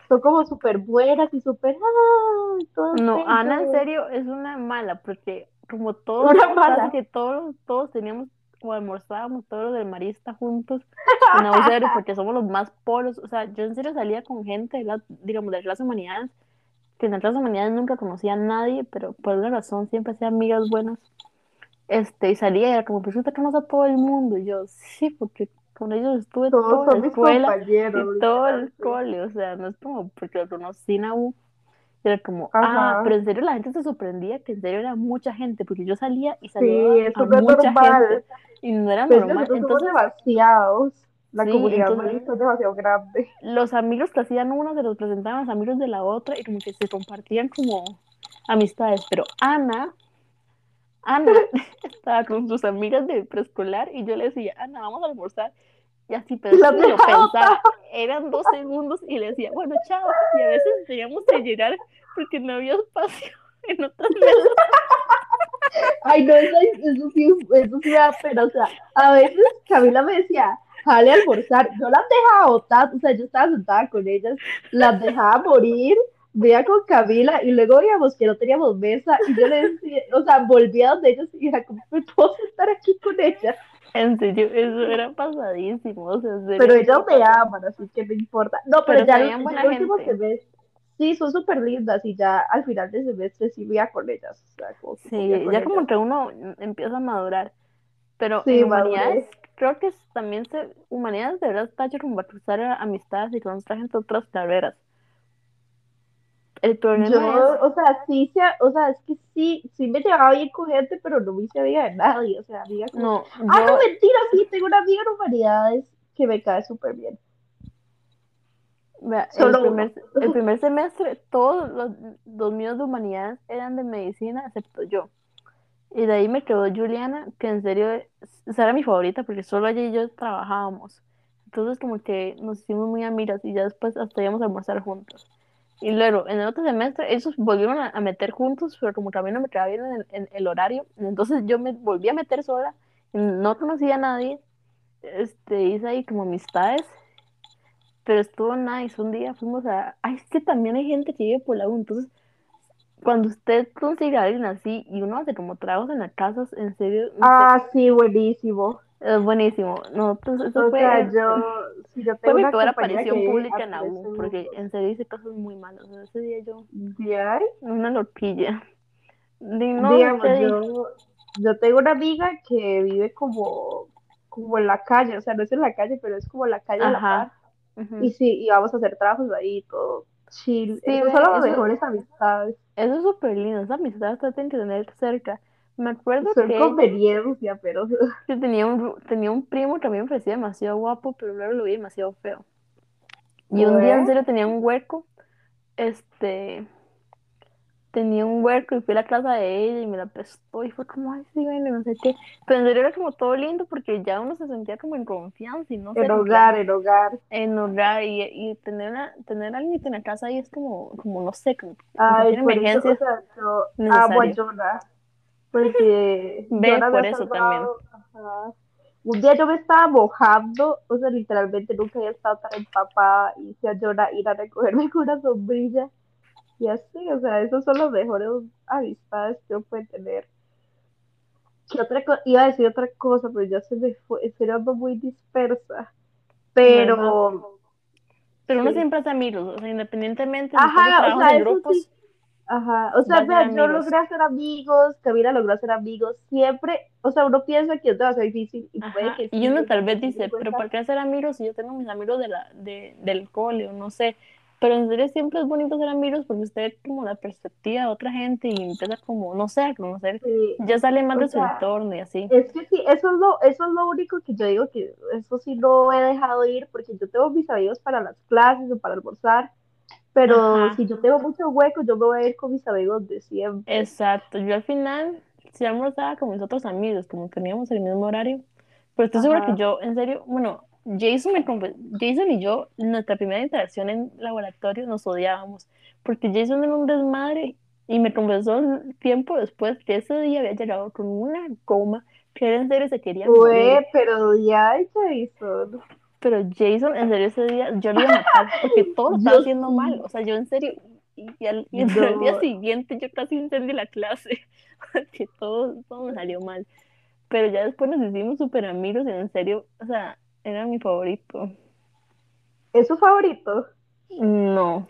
son como súper buenas y súper, ¡ah! No, bello". Ana en serio es una mala, porque como todos, Una que todos, todos teníamos o almorzábamos todos los del Marista juntos en Ausero, porque somos los más polos. O sea, yo en serio salía con gente, de la- digamos, de las humanidades, que en las humanidades nunca conocía a nadie, pero por alguna razón siempre hacía amigas buenas. Este, y salía y era como, pues usted conoce a todo el mundo. Y yo, sí, porque con ellos estuve Todos toda la escuela y todo el sí. cole, o sea, no es como porque lo conocí en U. Era como, ah, Ajá. pero en serio la gente se sorprendía que en serio era mucha gente, porque yo salía y Sí, saludaba eso a mucha normal. gente y no era Pues normal. Entonces, demasiados. La Sí, comunidad entonces- es demasiado grande. los amigos que hacían una se los presentaban a los amigos de la otra y como que se compartían como amistades. Pero Ana, Ana <laughs> <laughs> estaba con sus amigas de preescolar y yo le decía, Ana, vamos a almorzar. Y así, pero lo pensaba. Eran dos segundos y le decía, bueno, chao. Y a veces teníamos que llegar porque no había espacio <laughs> en otras mesas. Ay, no, eso, eso sí, eso sí da pena. O sea, a veces Camila me decía, jale a almorzar. Yo las dejaba botar, o sea, yo estaba sentada con ellas, las dejaba morir, veía con Camila y luego veíamos que no teníamos mesa y yo le decía, o sea, volvía donde ellas y era como, ¿me puedo sentar aquí con ellas? En serio, eso era pasadísimo. O sea. Pero ellas me aman, así que no importa. No, pero, Pero ya, el- buena el último gente. semestre, sí, son súper lindas y ya al final del semestre sí veía con ellas. O sea, como Sí, con ya como que uno empieza a madurar. Pero Sí, en humanidades, creo que también se, humanidades de verdad está para cruzar amistades y conocer gente de otras carreras. El problema Yo, es, o sea, sí, o sea, es que sí, sí me llevaba bien con gente, pero no me hice amiga de nadie, o sea, amiga como... no, Ah, yo, no, mentira, sí, tengo una amiga en humanidades que me cae súper bien. vea, el primer, el primer semestre, todos los, los míos de humanidades eran de medicina, excepto yo. Y de ahí me quedó Juliana, que en serio, es- esa era mi favorita, porque solo ella y yo trabajábamos. Entonces como que nos hicimos muy amigas y ya después hasta íbamos a almorzar juntos. Y luego, en el otro semestre, ellos volvieron a, meter juntos, pero como mí no me quedaba bien en en el horario, entonces yo me volví a meter sola, no conocía a nadie, este, hice ahí como amistades, pero estuvo nice, un día fuimos a, ay, es que también hay gente que vive por la U, entonces, cuando usted consigue a alguien así, y uno hace como tragos en las casas, en serio, Ah, sí, buenísimo. Es buenísimo, nosotros, eso O fue... sea, yo, si yo Fue tengo mi una peor aparición pública en la U, porque en serio hice cosas muy malas. o sea, ese día yo, ¿De ahí? una loquilla. Di, no, Digamos, yo, yo tengo una amiga que vive como, como en la calle, o sea, no es en la calle, pero es como en la calle de la ujú. Y sí, y vamos a hacer trabajos ahí, todo chill. Sí, son las mejores amistades. Eso es súper lindo, esa amistad traten que tener cerca. Me acuerdo Son que conveniencia, pero <laughs> yo tenía un, tenía un primo que a mí me parecía demasiado guapo, pero luego lo vi demasiado feo. Y un día en serio tenía un hueco, este, tenía un hueco y fui a la casa de ella y me la prestó y fue como, ay, sí, bueno, no sé qué. Pero en serio era como todo lindo porque ya uno se sentía como en confianza y no sé, en hogar, en hogar. en hogar y, y tener una, tener a alguien en la casa ahí es como, como no sé, como Ay, tiene por eso, o sea. Porque <laughs> Ve, por eso salvado, ajá. Un día yo me estaba mojando, o sea, literalmente nunca había estado tan empapada y hice a ir a recogerme <laughs> con una sombrilla. Y así, o sea, esos son los mejores amistades que uno puede tener. ¿Qué otra co- Iba a decir otra cosa, pero ya se me fue, estoy muy dispersa. Pero, Pero uno Sí. siempre hace amigos, o sea, independientemente si Ajá, o sea, en grupos, sí. Ajá, o Va sea, a ser vea, yo logré hacer amigos, Camila logró hacer amigos, siempre, o sea, uno piensa que es demasiado difícil y puede que y sí, uno tal vez dice, pero ¿para qué hacer amigos si yo tengo mis amigos de la, de, del cole o no sé? Pero en serio siempre es bonito ser amigos porque usted ve como la perspectiva de otra gente y empieza como, no sé, a conocer, Sí, ya sale más o de su entorno y así. Es que sí, eso es lo, eso es lo único que yo digo que eso sí no he dejado ir porque yo tengo mis amigos para las clases o para almorzar, pero Ajá. si yo tengo mucho hueco, yo me voy a ir con mis amigos de siempre. Exacto, yo al final sí almorzaba con mis otros amigos, como teníamos el mismo horario, pero estoy segura que Ajá. yo, en serio, bueno, Jason, me Jason y yo, nuestra primera interacción en laboratorio nos odiábamos, porque Jason era un desmadre y me confesó tiempo después que ese día había llegado con una goma que en serio se quería morir. pero ya Jason. Pero Jason, en serio, ese día yo lo iba a matar porque <laughs> todo lo estaba haciendo mal. O sea, yo en serio, y, y al, y No. día siguiente yo casi incendié la clase <laughs> porque todo, todo me salió mal. Pero ya después nos hicimos súper amigos y en serio, o sea, era mi favorito. ¿Es su favorito? No,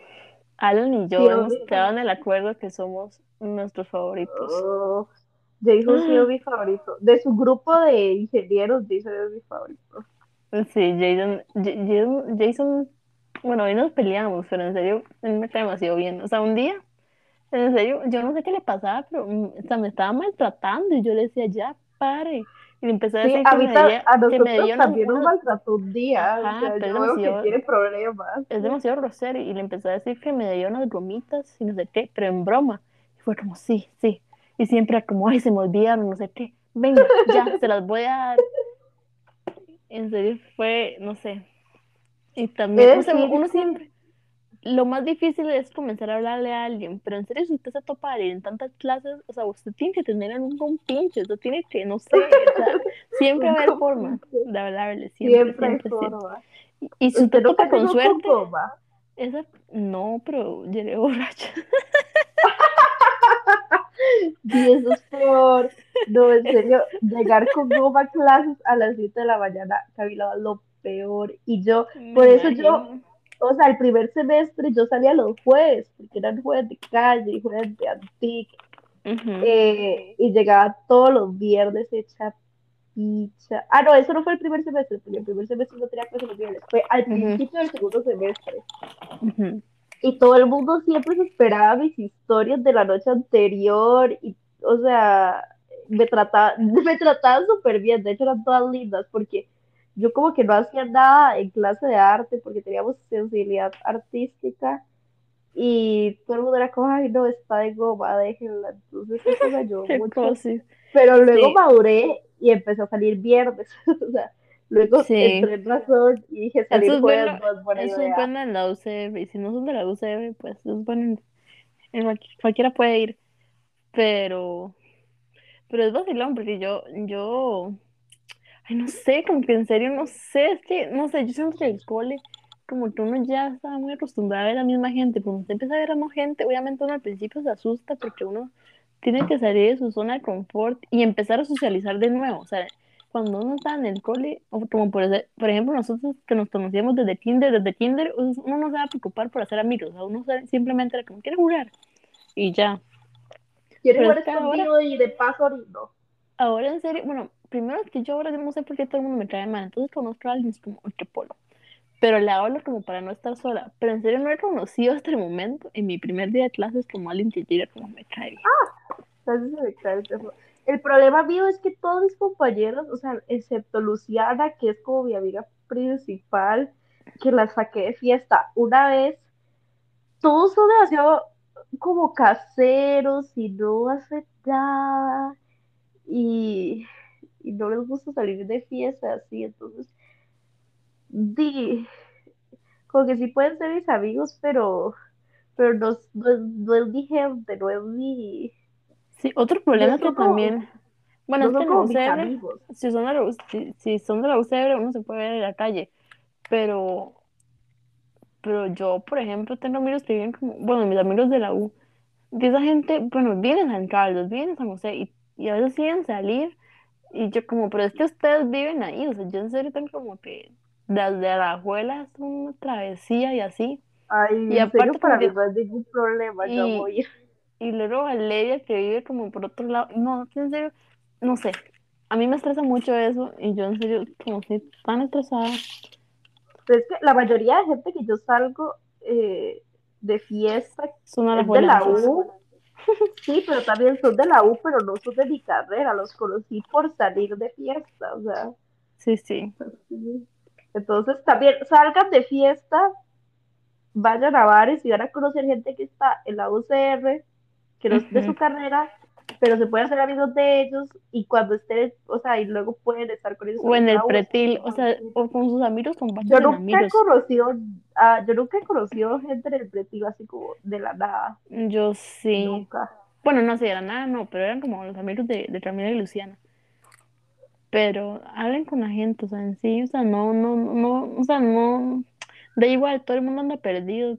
Alan y yo Sí, hemos quedado en el acuerdo que somos nuestros favoritos. Oh, Jason sí es mi favorito. De su grupo de ingenieros, Jason es mi favorito. Sí, Jason, Jason, Jason, bueno, hoy nos peleamos, pero en serio, él me cae demasiado bien. O sea, un día, en serio, yo no sé qué le pasaba, pero mm, o sea, me estaba maltratando y yo le decía, ya, pare. Y le empecé a decir que me, debía- a que me unas- también nos maltrató un día. Ajá, o sea, pero yo veo demasiado- que tiene problemas. es demasiado grosero y le empecé a decir que me dio unas gomitas y no sé qué, pero en broma. Y fue como, sí, sí. Y siempre como, ay, se me olvidaron, no sé qué. Venga, ya, se las voy a dar. En serio, fue, no sé. Y también, o sea, uno siempre, lo más difícil es comenzar a hablarle a alguien, pero en serio, si usted se topa a en tantas clases, o sea, usted tiene que tener algún compinche, usted tiene que, no sé, o sea, <laughs> siempre va a haber forma de hablarle, siempre, Siempre siempre. Y- Y si Usted topa con suerte, esa, no, pero llegué borracha. <laughs> Y eso es por, no, en serio, llegar con goma clases a las 7 de la mañana, Camila, lo peor. Y yo, por eso yo, o sea, el primer semestre yo salía los jueves, porque eran jueves de calle y jueves de antique, eh, y llegaba todos los viernes hecha picha. Ah, no, eso no fue el primer semestre, porque el primer semestre no tenía clases los viernes, fue al principio del segundo semestre. Ujú. Y todo el mundo siempre se esperaba mis historias de la noche anterior y, o sea, me trataba, <laughs> me trataban súper bien, de hecho eran todas lindas porque yo como que no hacía nada en clase de arte porque teníamos sensibilidad artística y todo el mundo era como, ay no, está de goma, déjenla, entonces eso me ayudó <laughs> mucho, pero luego Sí. maduré y empecé a salir viernes, <laughs> o sea, luego Sí. entré en razón y dije salir es jueves bueno, no es buena eso es bueno en la UCR. Y si no son de la UCR, pues es bueno en, en cualqui- cualquiera puede ir. Pero, pero es vacilón porque yo, yo, ay, no sé, como que en serio, no sé, es que, no sé, yo siento que el cole, como que uno ya estaba muy acostumbrado a ver a la misma gente. Cuando usted empieza a ver a más gente, obviamente uno al principio se asusta porque uno tiene que salir de su zona de confort y empezar a socializar de nuevo. O sea, cuando uno está en el cole, o como por, por ejemplo nosotros que nos conocíamos desde kinder, desde kinder, uno no se va a preocupar por hacer amigos, o sea, uno simplemente era como, quiere jugar? Y ya. Quiero Pero jugar es que ahora- y de paso orino. Ahora en serio, bueno, primero es que yo ahora no sé por qué todo el mundo me trae mal, entonces conozco a alguien es como, polo. Pero le hablo como para no estar sola. Pero en serio no he conocido hasta el momento, en mi primer día de clases, como alguien que diga como me cae bien. Entonces, me cae el problema mío es que todos mis compañeros, o sea, excepto Luciana, que es como mi amiga principal, que la saqué de fiesta una vez, todos son demasiado como caseros y no hacen nada y, y no les gusta salir de fiesta así, entonces, di, como que sí pueden ser mis amigos, pero, pero no, no, no es mi gente, no es mi... Sí, otro problema No que también, bueno, no es que la UCR, amigos. si son de la, U- si, si son de la UCR, uno se puede ver en la calle, pero, pero yo, por ejemplo, tengo amigos que viven como, bueno, mis amigos de la U, de esa gente, bueno, viven en San Carlos, viven en San José, y, y a veces quieren salir, y yo como, pero es que ustedes viven ahí, o sea, yo en serio tengo como que desde Alajuela es una travesía y así, Ay, Y aparte serio, para mí no es ningún problema, yo y- voy. Y luego Valeria que vive como por otro lado, no, en serio, no sé, a mí me estresa mucho eso, y yo en serio, como estoy tan estresada, Pero es que la mayoría de gente que yo salgo eh, de fiesta son es de la. U. <laughs> Sí, pero también son de la U, pero no son de mi carrera. Los conocí por salir de fiesta, o sea. Sí, sí. sí. Entonces, también salgan de fiesta, vayan a bares y van a conocer gente que está en la UCR, que no es de su carrera, pero se pueden hacer amigos de ellos y cuando estén, o sea, y luego pueden estar con ellos. O en la el pretil, o sea, o con sus amigos Yo comparten nunca he conocido, ah, yo nunca he conocido gente en el pretil así como de la nada. Yo sí. Nunca. Bueno, no sé, era nada, no, pero eran como los amigos de, de Camila y Luciana. pero hablen con la gente, o sea, en sí, o sea, no, no, no, o sea, no, da igual, todo el mundo anda perdido.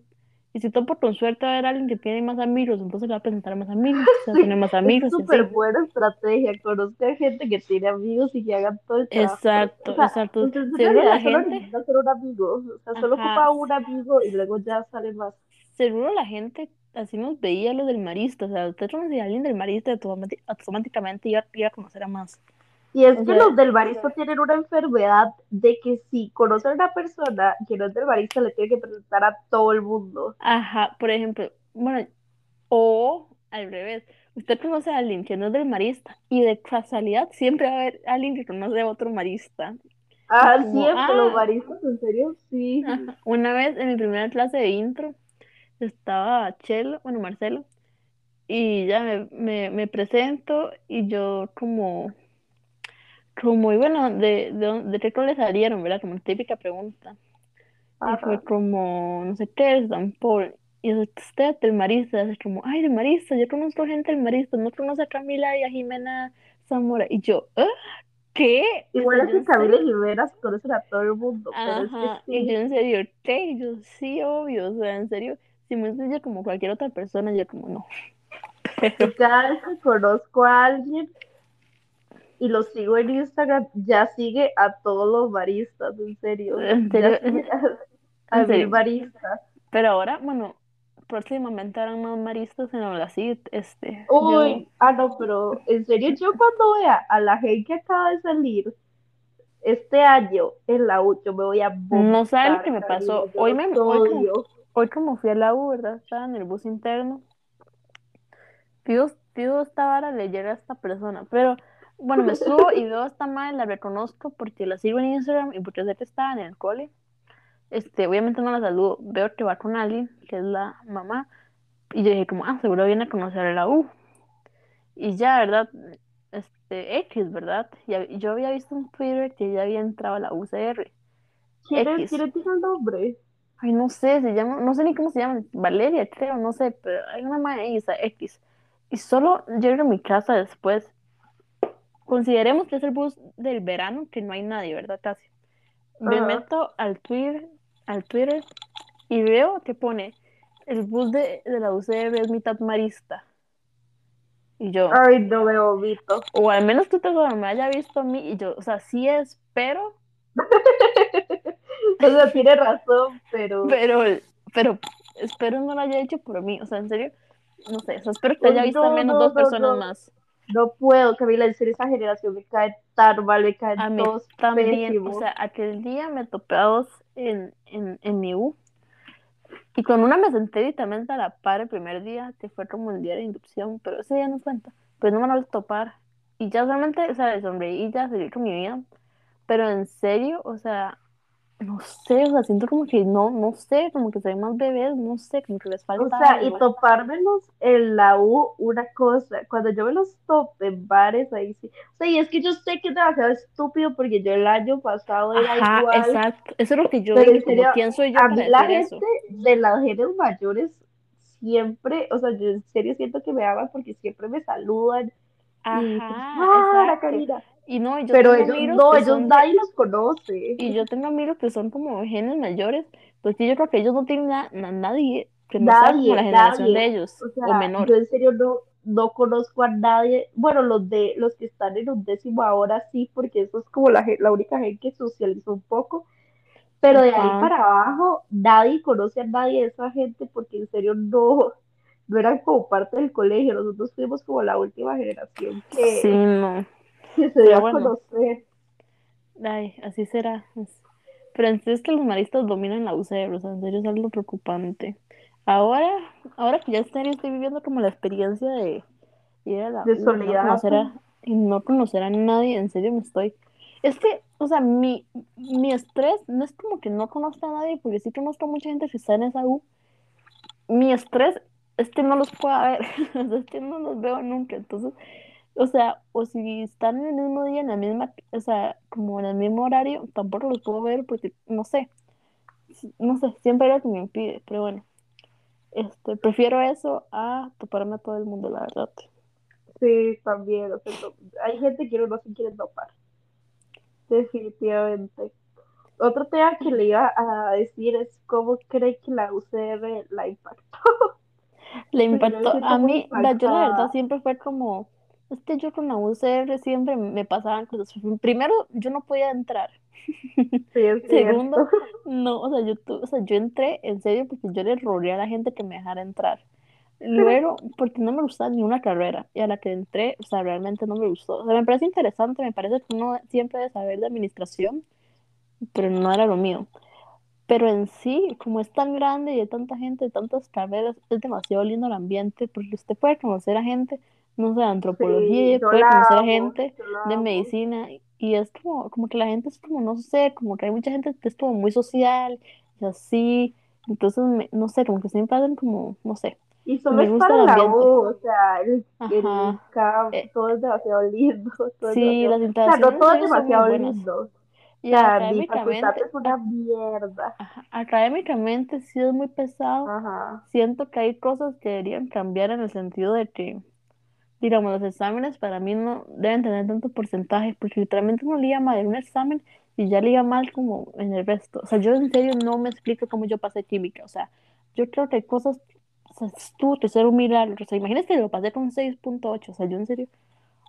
Y si tú por tu suerte va a haber alguien que tiene más amigos, entonces le va a presentar más amigos, <laughs> se va a tener más amigos. Es súper buena estrategia. Conozca gente que tiene amigos y que hagan todo el trabajo. Exacto, O sea, exacto. Seguro la solo gente, ser un amigo. O sea, solo Ajá. ocupa un amigo y luego ya sale más. seguro la gente así nos veía lo del marista, o sea, usted conoce a alguien del marista, automáticamente iba, iba a conocer a más. Y es que los del barista tienen una enfermedad de que si conocen a una persona que no es del barista, le tiene que presentar a todo el mundo. Ajá, por ejemplo, bueno, o al revés, usted conoce a alguien que no es del marista y de casualidad siempre va a haber alguien que conoce a otro marista. Ah, Como, siempre los ah. baristas, en serio, sí. Ajá. Una vez en mi primera clase de intro estaba Chelo, bueno, Marcelo, y ya me, me, me presento y yo como, como, y bueno, de, de, dónde- de qué cole salieron, ¿verdad? Como típica pregunta. Y fue Ajá. como, no sé qué es San Paul. Y es usted del Marista, es como, ay, del Marista, yo conozco gente del Marista, no conoce a Camila y a Jimena Zamora. Y yo, ¿ah? ¿Qué? Igual es que Camila Jimenas conocen a todo el mundo, pero es que Ajá, y sí. yo en serio, ¿qué? Y yo, sí, obvio, o sea, en serio, si me enseña como cualquier otra persona, yo como, no. Pero, cada vez que conozco a alguien y lo sigo en Instagram, ya sigue a todos los baristas, en serio. <laughs> En serio, a, <laughs> a en mil serio. baristas. pero ahora, bueno, próximamente habrán más maristas en la CID, este, Uy, ah, no, pero en serio, yo cuando vea a la gente que acaba de salir este año en la U, yo me voy a No saben lo que me pasó. Hoy me- hoy como-. Hoy como fui a la U, ¿verdad? Estaba en el bus interno. Pido, pido esta vara leer a esta persona. Pero bueno, me <laughs> subo y veo a esta madre, la reconozco porque la sigo en Instagram y porque sé que estaba en el cole. Este, obviamente no la saludo. Veo que va con alguien, que es la mamá. Y yo dije como, ah, seguro viene a conocer a la U. Y ya, ¿verdad? Este, X, ¿verdad? Y yo había visto en Twitter que ya había entrado a la UCR. ¿Quién es? ¿Quién tiene el nombre? Ay, no sé, se llama, no sé ni cómo se llama, Valeria, creo, no sé, pero hay una madre ahí, esa X. Y solo llego a mi casa después. Consideremos que es el bus del verano, que no hay nadie, ¿verdad? Casi. Me meto al Twitter, al Twitter y veo que pone el bus de, de la UCR es mitad marista. Y yo, Ay, no me vomito. o al menos tú te me haya visto a mí, y yo, o sea, sí es, pero, <laughs> O sea, tiene razón, pero <laughs> pero, pero espero no lo haya hecho por mí, o sea, en serio, no sé, o sea, espero que haya Pues visto al no, menos no, dos no, personas más. No puedo, Camila, en serio, esa generación me cae tan mal, me caen A mí todos también, pésimos. o sea, aquel día me topé a dos en, en, en mi U. Y con una me senté directamente a la par el primer día, que fue como el día de inducción, pero ese día no cuenta. Pues no me van a topar. Y ya solamente, o sea, le sonreí y ya seguí con mi vida. Pero en serio, o sea, no sé, o sea, siento como que no, no sé, como que soy más bebés, no sé, como que les falta O sea, y algo. topármelos en la U, una cosa, cuando yo me los tope en bares, ahí sí. O sea, y es que yo sé que es demasiado estúpido porque yo el año pasado era Ajá, igual. exacto. Eso es lo que yo como serio, quién soy yo A mí la eso. gente de las genes mayores siempre, o sea, yo en serio siento que me aman porque siempre me saludan y Ajá, ¡ah, la. Karina! Y no, yo Pero tengo ellos no, ellos de- nadie los conoce. y yo tengo amigos que son como genes mayores, pues sí, yo creo que ellos no tienen na- na- nadie que no sea como Nadie, la generación nadie. de ellos O menor. yo en serio no, no conozco a nadie. Bueno, los de los que están en un décimo ahora sí, porque eso es como la, la única gente que socializó un poco. Pero de ahí para abajo, nadie conoce a nadie de esa gente porque en serio no, no eran como parte del colegio. Nosotros fuimos como la última generación que, Sí, no. Que <laughs> se dio a bueno. conocer. Ay, así será. Pero en serio es que los maristas dominan la UCR, o sea, en serio es algo preocupante. Ahora, ahora que ya en serio estoy viviendo como la experiencia de ir a la De y no soledad. conocer a, y no conocer a nadie, en serio me estoy. Es que, o sea, mi, mi estrés no es como que no conozca a nadie, porque sí conozco a mucha gente que está en esa U. Mi estrés es que no los pueda ver, <laughs> es que no los veo nunca, entonces, o sea, o si están en el mismo día, en la misma, o sea, como en el mismo horario, tampoco los puedo ver porque, no sé, no sé, siempre es lo que me impide, pero bueno, este, prefiero eso a toparme a todo el mundo, la verdad. Sí, también. o sea, hay gente que no se quiere topar. definitivamente. Otro tema que le iba a decir es cómo cree que la UCR la impactó. Le <laughs> impactó. A mí, la- yo la verdad siempre fue como, es que yo con la UCR siempre me pasaban cosas. Primero, yo no podía entrar. <laughs> Sí, Segundo, <laughs> no, o sea, yo, tu- o sea, yo entré en serio porque yo le rogué a la gente que me dejara entrar. <laughs> Luego, porque no me gustaba ni una carrera, y a la que entré, o sea, realmente no me gustó. O sea, me parece interesante, me parece que uno siempre debe saber de administración, pero no era lo mío. Pero en sí, como es tan grande y hay tanta gente, tantas carreras, es demasiado lindo el ambiente, porque usted puede conocer a gente, no sé, de antropología, Sí, conocer gente de medicina, y es como, como que la gente es como, no sé, como que hay mucha gente que es como muy social, y así, entonces, me- no sé, como que siempre hacen como, no sé, Y solo me es gusta el la. U, o sea, el, el camp, Eh, todo es demasiado lindo, <laughs> todo sí, demasiado, las o sea, no instalaciones todo es demasiado lindo, o Y sea, académicamente, es una mierda. Ajá, Académicamente sí es muy pesado. Ajá, Siento que hay cosas que deberían cambiar en el sentido de que, digamos, los exámenes para mí no deben tener tanto porcentaje, porque literalmente uno liga mal en un examen y ya liga mal como en el resto. O sea, yo en serio no me explico cómo yo pasé química. O sea, yo creo que hay cosas, o sea, tuvo que ser un. O sea, imagínate que lo pasé con 6.8. O sea, yo en serio,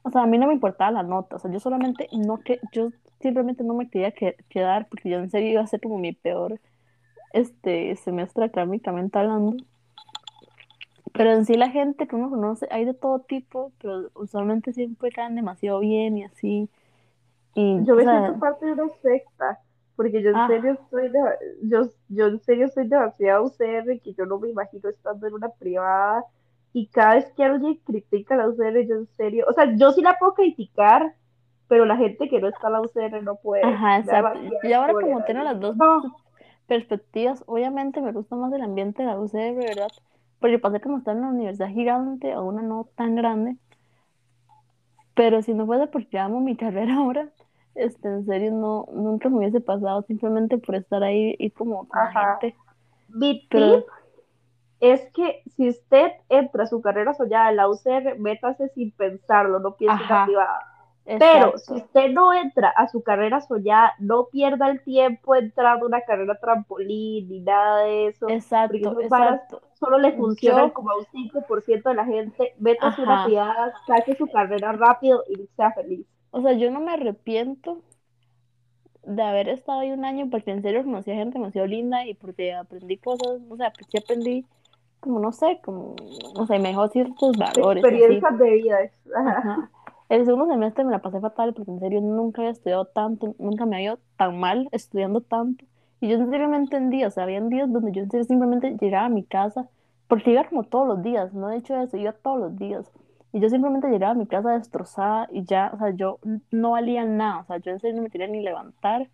o sea, a mí no me importaba la nota. O sea, yo solamente no que, yo simplemente no me quería que- quedar porque yo en serio iba a ser como mi peor este semestre académicamente hablando. Pero en sí la gente que uno conoce, hay de todo tipo, pero usualmente siempre caen demasiado bien y así. Y, yo me siento sea, parte de una secta, porque yo en ah, serio estoy de, yo, yo en serio soy demasiado UCR que yo no me imagino estando en una privada y cada vez que alguien critica la UCR, yo en serio, o sea, yo sí la puedo criticar, pero la gente que no está en la UCR no puede, ajá, exacto. Y ahora como tengo las dos no, perspectivas, obviamente me gusta más el ambiente de la UCR, ¿verdad? Porque pasé como estar en una universidad gigante a una no tan grande. Pero si no fuese porque amo mi <laughs> carrera ahora, este, en serio no, nunca me hubiese pasado simplemente por estar ahí y como con ajá. gente. Mi Pero, es que si usted entra a su carrera soñada en la UCR, métase sin pensarlo, no piense en la ajá, Pero si usted no entra a su carrera soñada, no pierda el tiempo entrando a una carrera trampolín ni nada de eso, porque Exacto, esas varas exacto. solo le funcionan Yo, como a un 5% de la gente. Métase a una saque su carrera rápido y sea feliz. O sea, yo no me arrepiento de haber estado ahí un año porque en serio conocí a gente demasiado linda y porque aprendí cosas, o sea, sí aprendí como, no sé, como, o sea, me dejó ciertos valores así. Experiencias de vida. Ajá. Ajá. El segundo semestre me la pasé fatal porque en serio nunca había estudiado tanto, nunca me había ido tan mal estudiando tanto. Y yo en serio no entendía, o sea, habían días donde yo en serio simplemente llegaba a mi casa, porque iba como todos los días, no he hecho eso, iba todos los días. Y yo simplemente llegaba a mi casa destrozada y ya, o sea, yo no valía nada, o sea, yo en serio no me quería ni levantar.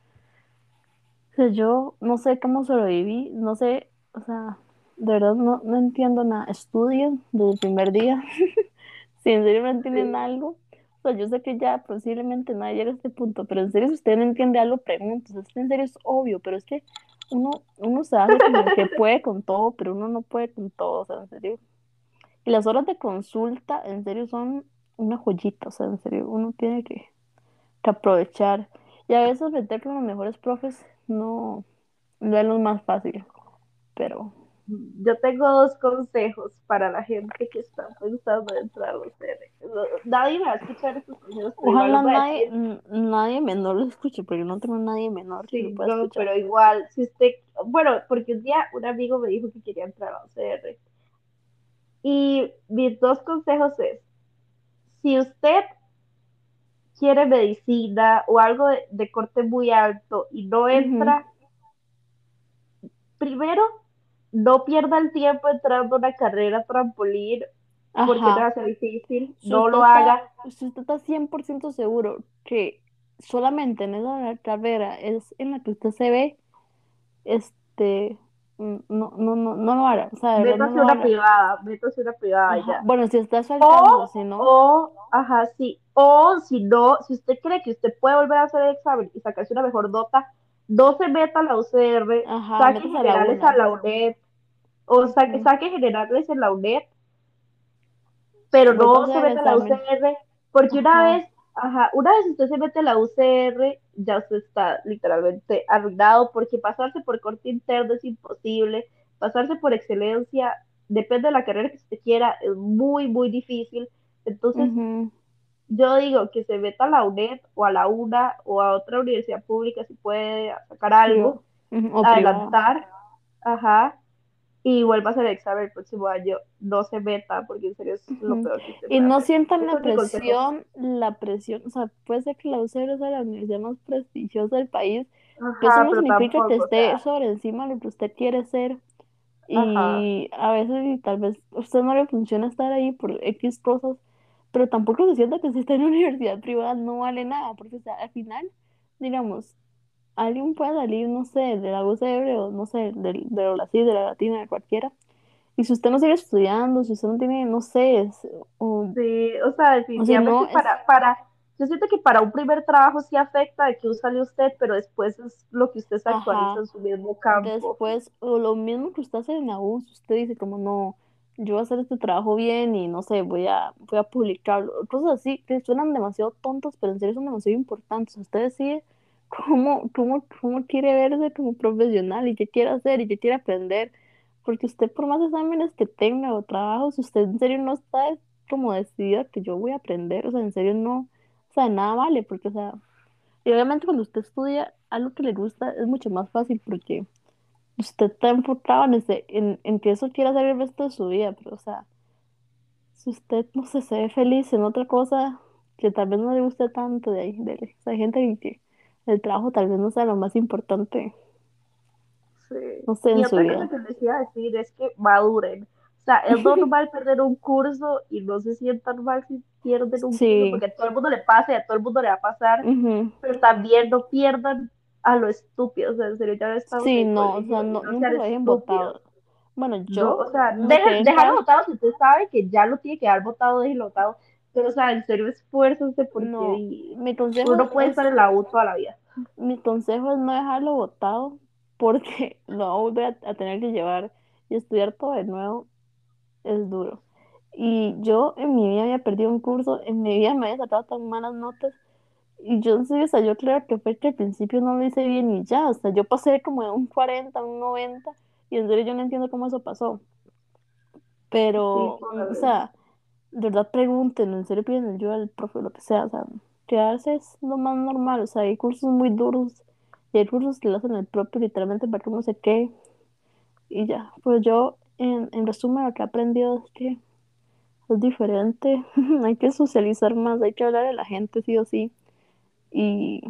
O sea, yo no sé cómo sobreviví, no sé, o sea, de verdad no, no entiendo nada. Estudien desde el primer día. <laughs> Si en serio no entienden algo, sea, yo sé que ya posiblemente nadie llega a este punto, pero en serio, si usted no entiende algo, pregunte. O sea, en serio es obvio, pero es que uno, uno se hace como que puede con todo, pero uno no puede con todo, o sea, en serio. Y las horas de consulta, en serio, son una joyita, o sea, en serio, uno tiene que, que aprovechar. Y a veces meter con los mejores profes no, no es lo más fácil, pero Yo tengo dos consejos para la gente que está pensando en entrar a los CR. Nadie me va a escuchar estos consejos, ojalá los nadie, nadie menor lo escuche, porque no tengo nadie menor que lo Sí, pueda no, escuchar. pero igual, si usted, bueno, porque un día un amigo me dijo que quería entrar a CR. Y mis dos consejos es, si usted quiere medicina o algo de, de corte muy alto y no entra, primero, no pierda el tiempo entrando a una carrera trampolín porque no va Ajá. a ser difícil, Si no lo está, haga. si usted está 100% seguro que solamente en esa carrera es en la que usted se ve, este, mm, no, no, no, no lo haga. O sea, no Métase una privada, métase una privada Ajá. ya. Bueno, si está a su alcance, O, si no, o, ajá, sí. O si no, si usted cree que usted puede volver a hacer el examen y sacarse una mejor nota, no se meta a la UCR, ajá, saque métase a la generales a la UNED, o saque, Ujú. saque generales en la UNED, pero no se meta a la. UCR, porque una vez, ajá, una vez usted se mete a la UCR, ya usted está literalmente arruinado porque pasarse por corte interno es imposible, pasarse por excelencia, depende de la carrera que usted quiera, es muy, muy difícil. Entonces, Ujú, yo digo que se meta a la UNED o a la UNA o a otra universidad pública si puede sacar sí, algo, privada. adelantar, ajá, y vuelva a hacer examen el próximo año. No se meta porque en serio es lo peor que usted Y no hacer. sientan la presión, la presión, o sea, puede ser que la UCR sea la universidad más prestigiosa del país, pero eso Ajá, no pero significa que o esté sea, sobre encima de lo que usted quiere ser. ajá, Y a veces tal vez a usted no le funciona estar ahí por X cosas, pero tampoco se sienta que si está en una <laughs> universidad privada no vale nada, porque o sea, al final, digamos, alguien puede salir, no sé, de la UCR o no sé, del- de, la CIS, de la Latina, de cualquiera, y si usted no sigue estudiando, si usted no tiene, no sé, es- o, sí, o sea, o si no, definitivamente es para, para, yo siento que para un primer trabajo sí afecta de que sale usted, pero después es lo que usted se actualiza Ajá. en su mismo campo. Después, o lo mismo que usted hace en la U, si usted dice como no, yo voy a hacer este trabajo bien y no sé, voy a, voy a publicarlo, cosas así que suenan demasiado tontas, pero en serio son demasiado importantes. Usted decide cómo, cómo, cómo quiere verse como profesional y qué quiere hacer y qué quiere aprender, porque usted por más exámenes que tenga o trabajos, usted en serio no está como decidida que yo voy a aprender, o sea, en serio no, o sea, nada vale, porque o sea, y obviamente cuando usted estudia algo que le gusta es mucho más fácil porque usted está enfocado en, ese, en, en que eso quiere hacer el resto de su vida, pero o sea, si usted no sé, se ve feliz en otra cosa que tal vez no le guste tanto de ahí, sea, hay gente que el trabajo tal vez no sea lo más importante, Sí. no sé, Y en su vida. que les iba a decir es que maduren. O sea, es <laughs> normal perder un curso y no se sientan mal si pierden un curso, Sí, porque a todo el mundo le pasa y a todo el mundo le va a pasar, ujú. pero también no pierdan a lo estúpido. O sea, en serio, ya no estamos Sí, no, o sea, no, no nunca lo estúpidos. botado. Bueno, No, yo o sea, quedé deja, paz. votado si usted sabe que ya lo tiene que dar votado, déjelo votado. Pero, o sea, en serio, esfuércense porque No, mi uno consejo no puede es estar en la U toda la vida. Mi consejo es no dejarlo botado porque <laughs> lo a volver a, a tener que llevar y estudiar todo de nuevo es duro. Y yo en mi vida había perdido un curso, en mi vida me había sacado tan malas notas y yo serio, o sea, yo creo que fue que al principio no lo hice bien y ya, o sea, yo pasé como de un 40 a un 90 y en serio yo no entiendo cómo eso pasó. Sí, Pero, mm, o sea, de verdad pregúntenlo, en serio piden ayuda al profe, lo que sea, o sea, quedarse es lo más normal, o sea, hay cursos muy duros y hay cursos que lo hacen el propio literalmente para que uno se quede. Y ya, pues yo en, en resumen lo que he aprendido es que es diferente, <laughs> hay que socializar más, hay que hablar a la gente sí o sí. Y,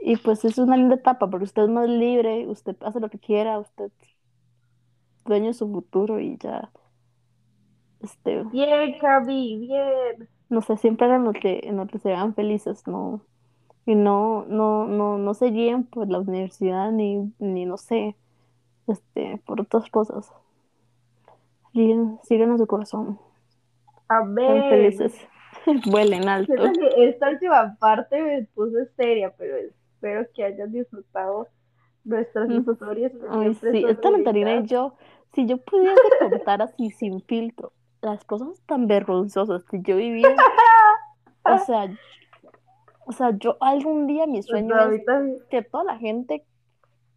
y pues es una linda etapa porque usted es más libre, usted hace lo que quiera, usted es dueño de su futuro y ya, este, Bien, Cami, bien. no sé, siempre hagan lo que, en lo que se vean felices, no, y no, no, no, no se guíen por la universidad ni, ni no sé, este, por otras cosas. Sigan, sigan a su corazón, sean Amén. felices, <laughs> vuelen alto. Esta última parte me puse seria, pero espero que hayan disfrutado nuestras historias. Ay, siempre sí, esta Natalina y yo, si yo pudiese contar así sin filtro las cosas tan vergonzosas que yo vivía, <laughs> o sea, o sea, yo algún día mi sueño Pues, a es que toda la gente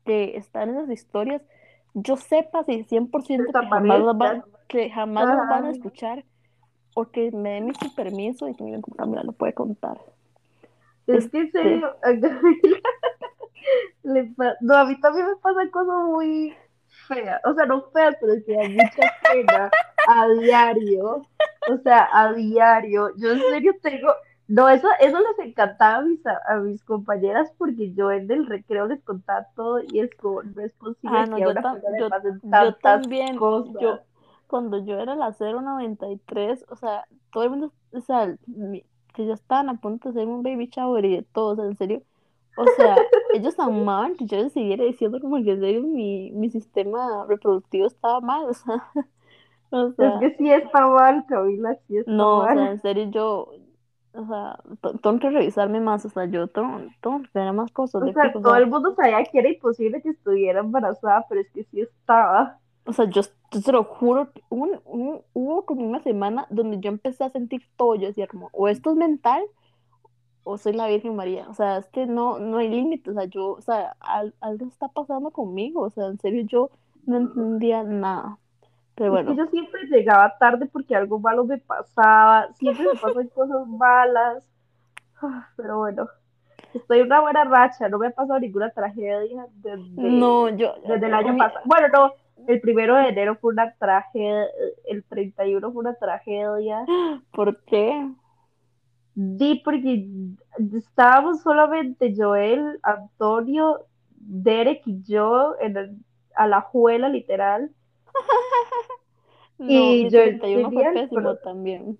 que está en esas historias, yo sepa si 100% que jamás las van, que jamás las van a escuchar o que me den mi su permiso y que Camila, lo puede contar. Es que en Este, serio, <laughs> a Gabriela le No, a mí también me pasan cosas muy feas. O sea, no feas, pero que dan mucha pena a diario. O sea, a diario. Yo en serio tengo. No, eso, eso les encantaba a mis, a, mis compañeras porque yo en el recreo les contaba todo y es como, no es posible ah, no, que yo, una tam- yo, yo también, cosas. yo, cuando yo era la 093, o sea, todo el mundo, o sea, mi- que ya estaban a punto de hacer un baby shower y de todo, o sea, en serio, o sea, <laughs> ellos amaban que yo les siguiera diciendo como que en serio mi, mi sistema reproductivo estaba mal, o sea, o Es sea, que sí está mal, Camila, sí está no, o sea, mal. en serio yo, o sea, tengo que revisarme más, o sea, yo tengo, tengo que ver más cosas O sea, todo sea, el mundo sabía que era imposible que estuviera embarazada, pero es que sí estaba. O sea, yo, yo te lo juro, un- un- hubo como una semana donde yo empecé a sentir todo. Yo decía como, o esto es mental, o soy la Virgen María. O sea, es que no, no hay límites. O sea, yo, o sea, algo está pasando conmigo. O sea, en serio, yo no entendía nada. Pero bueno. Yo siempre llegaba tarde porque algo malo me pasaba. Siempre me pasan <laughs> cosas malas. Pero bueno, estoy en una buena racha. No me ha pasado ninguna tragedia desde, no, yo, desde el año pasado. Bueno, no, el primero de enero fue una tragedia. El 31 fue una tragedia. <gasps> ¿Por qué? Di, porque estábamos solamente Joel, Antonio, Derek y yo en a la juela, literal. <laughs> no, y Joel 31 fue pésimo también.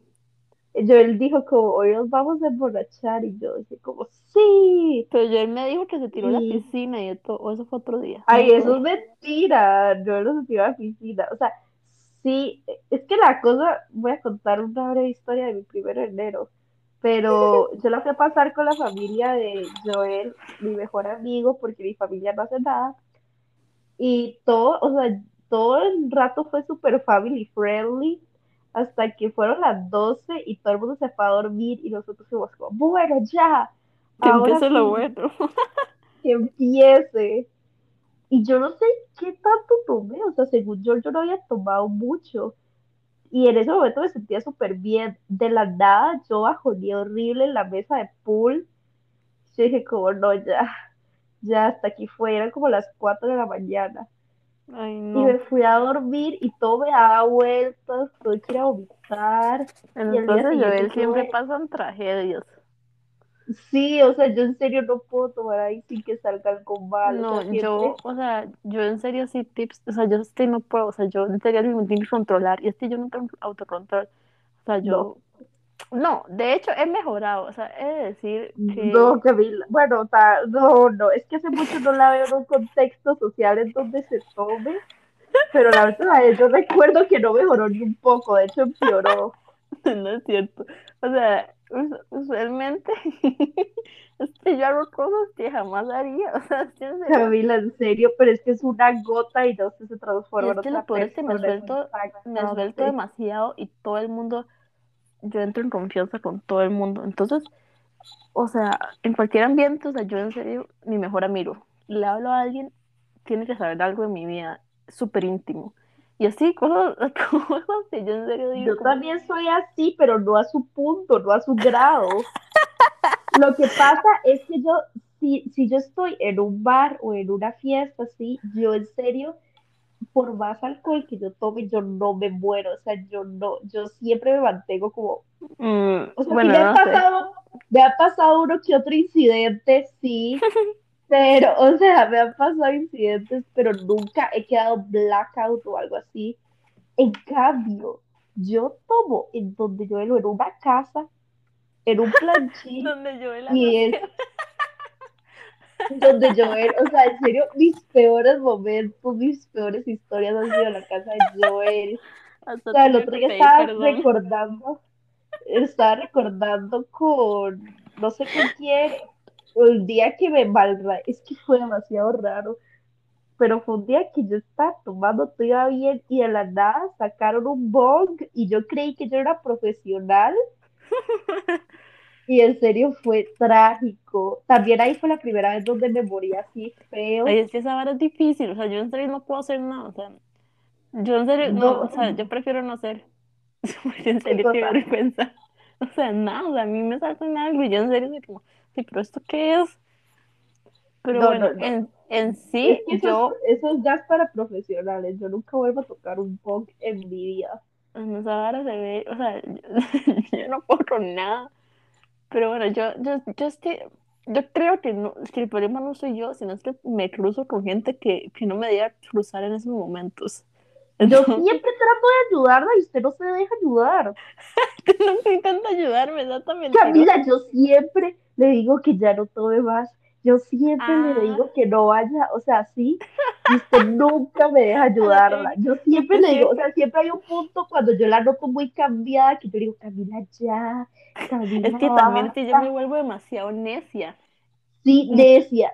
Joel dijo como, hoy nos vamos a emborrachar, y yo dije como, sí. Pero Joel me dijo que se tiró a la piscina y todo, o eso fue otro día. Ay, eso es mentira, Joel no se tiró a la piscina, o sea, sí, es que la cosa, voy a contar una breve historia de mi primero de enero pero <laughs> yo la fui a pasar con la familia de Joel, mi mejor amigo, porque mi familia no hace nada. Y todo, o sea, todo el rato fue súper family friendly, hasta que fueron las 12 y todo el mundo se fue a dormir y nosotros fuimos como, bueno, ya. Que empiece lo bueno. <laughs> que empiece. Y yo no sé qué tanto tomé, o sea, según yo, yo no había tomado mucho y en ese momento me sentía súper bien. De la nada, yo bajoné horrible en la mesa de pool. Yo dije, como no, ya, ya hasta aquí fue. Eran como las 4 de la mañana. Ay, no. Y me fui a dormir y todo me daba vueltas, todo quería vomitar. Entonces, Joel, siempre pasan tragedias. Sí, o sea, yo en serio no puedo tomar ahí sin que salga algo mal. No, yo, o sea, yo en serio sí tips, o sea, yo este no puedo, o sea, yo en serio me tengo que controlar y este yo no tengo autocontrol. O sea, yo, no. De hecho he mejorado, o sea, he de decir que... No, Camila, bueno, no, no, es que hace mucho no la veo en un contexto social en donde se tome, pero la verdad, yo recuerdo que no mejoró ni un poco, de hecho empeoró. <laughs> no es cierto, o sea, usualmente <laughs> este, yo hago cosas que jamás haría. <laughs> O sea, Camila, en serio, pero es que es una gota y no se transforma en otra lo es que me suelto, me suelto demasiado y todo el mundo, yo entro en confianza con todo el mundo. Entonces, o sea, en cualquier ambiente, o sea, yo en serio, mi mejor amigo, le hablo a alguien, tiene que saber algo de mi vida, súper íntimo. Y así, cosas, <laughs> cosas que yo en serio digo. Yo también soy así, pero no a su punto, no a su grado. <laughs> Lo que pasa es que yo, si, si yo estoy en un bar o en una fiesta, así, yo en serio, por más alcohol que yo tome, yo no me muero. O sea, yo no, yo siempre me mantengo como. Mm, o sea, bueno, me, ha pasado, me ha pasado uno que otro incidente, sí. <laughs> Pero, o sea, me han pasado incidentes, pero nunca he quedado blackout o algo así. En cambio, yo tomo en donde yo en una casa, en un planchín. <laughs> donde yo y es donde yo o sea, en serio, mis peores momentos, mis peores historias han sido en la casa de Joel. o sea, el otro día estaba recordando, estaba recordando con, no sé con quién, el día que me malra, es que fue demasiado raro, pero fue un día que yo estaba tomando, todo iba bien y de la nada sacaron un bong y yo creí que yo era profesional. <laughs> Y en serio fue trágico. También ahí fue la primera vez donde me morí así feo. Ay, es que esa vara es difícil, o sea, yo en serio no puedo hacer nada, o sea, yo en serio, no, o sea, yo prefiero no hacer. <laughs> en serio, qué vergüenza. O sea, nada, a mí me saltan algo y yo en serio soy como, sí, pero ¿esto qué es? Pero bueno, En, en, sí, yo... Eso, es jazz para profesionales, yo nunca vuelvo a tocar un punk en mi vida. En esa vara se ve, o sea, <laughs> yo, no puedo nada. Pero bueno, yo, yo, yo, estoy, yo creo que, no, que el problema no soy yo, sino es que me cruzo con gente que, que no me deja cruzar en esos momentos. <laughs> Yo siempre trato de ayudarla y usted no se deja ayudar. <laughs> nunca intenta ayudarme, exactamente. Camila, yo siempre le digo que ya no tome más. Yo siempre le ah. digo que no vaya, o sea, sí, y usted nunca me deja <laughs> ayudarla. Yo siempre le digo, o sea, <laughs> siempre hay un punto cuando yo la noto muy cambiada que yo digo, Camila, ya, Camila. Es que también si yo me vuelvo demasiado necia. Sí, necia.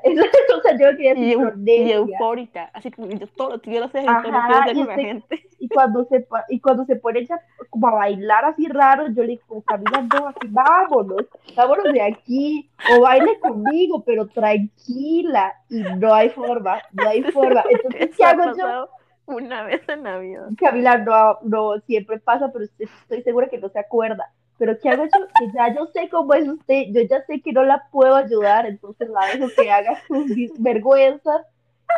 o sea, yo quería decir y, y eufórica, así que yo todo lo hacer, todo lo y con la gente. Y cuando se y cuando se pone ella como a bailar así raro, yo le digo, Camila, no, así, vámonos, vámonos de aquí, o baile conmigo, pero tranquila, y no hay forma, no hay <laughs> forma. Entonces, ¿qué ha hago yo? una vez en la vida. Camila, no, no, siempre pasa, pero estoy segura que no se acuerda. Pero ¿qué hago yo? Que ya yo sé cómo es usted, yo ya sé que no la puedo ayudar, entonces la dejo que haga <laughs> sus vergüenzas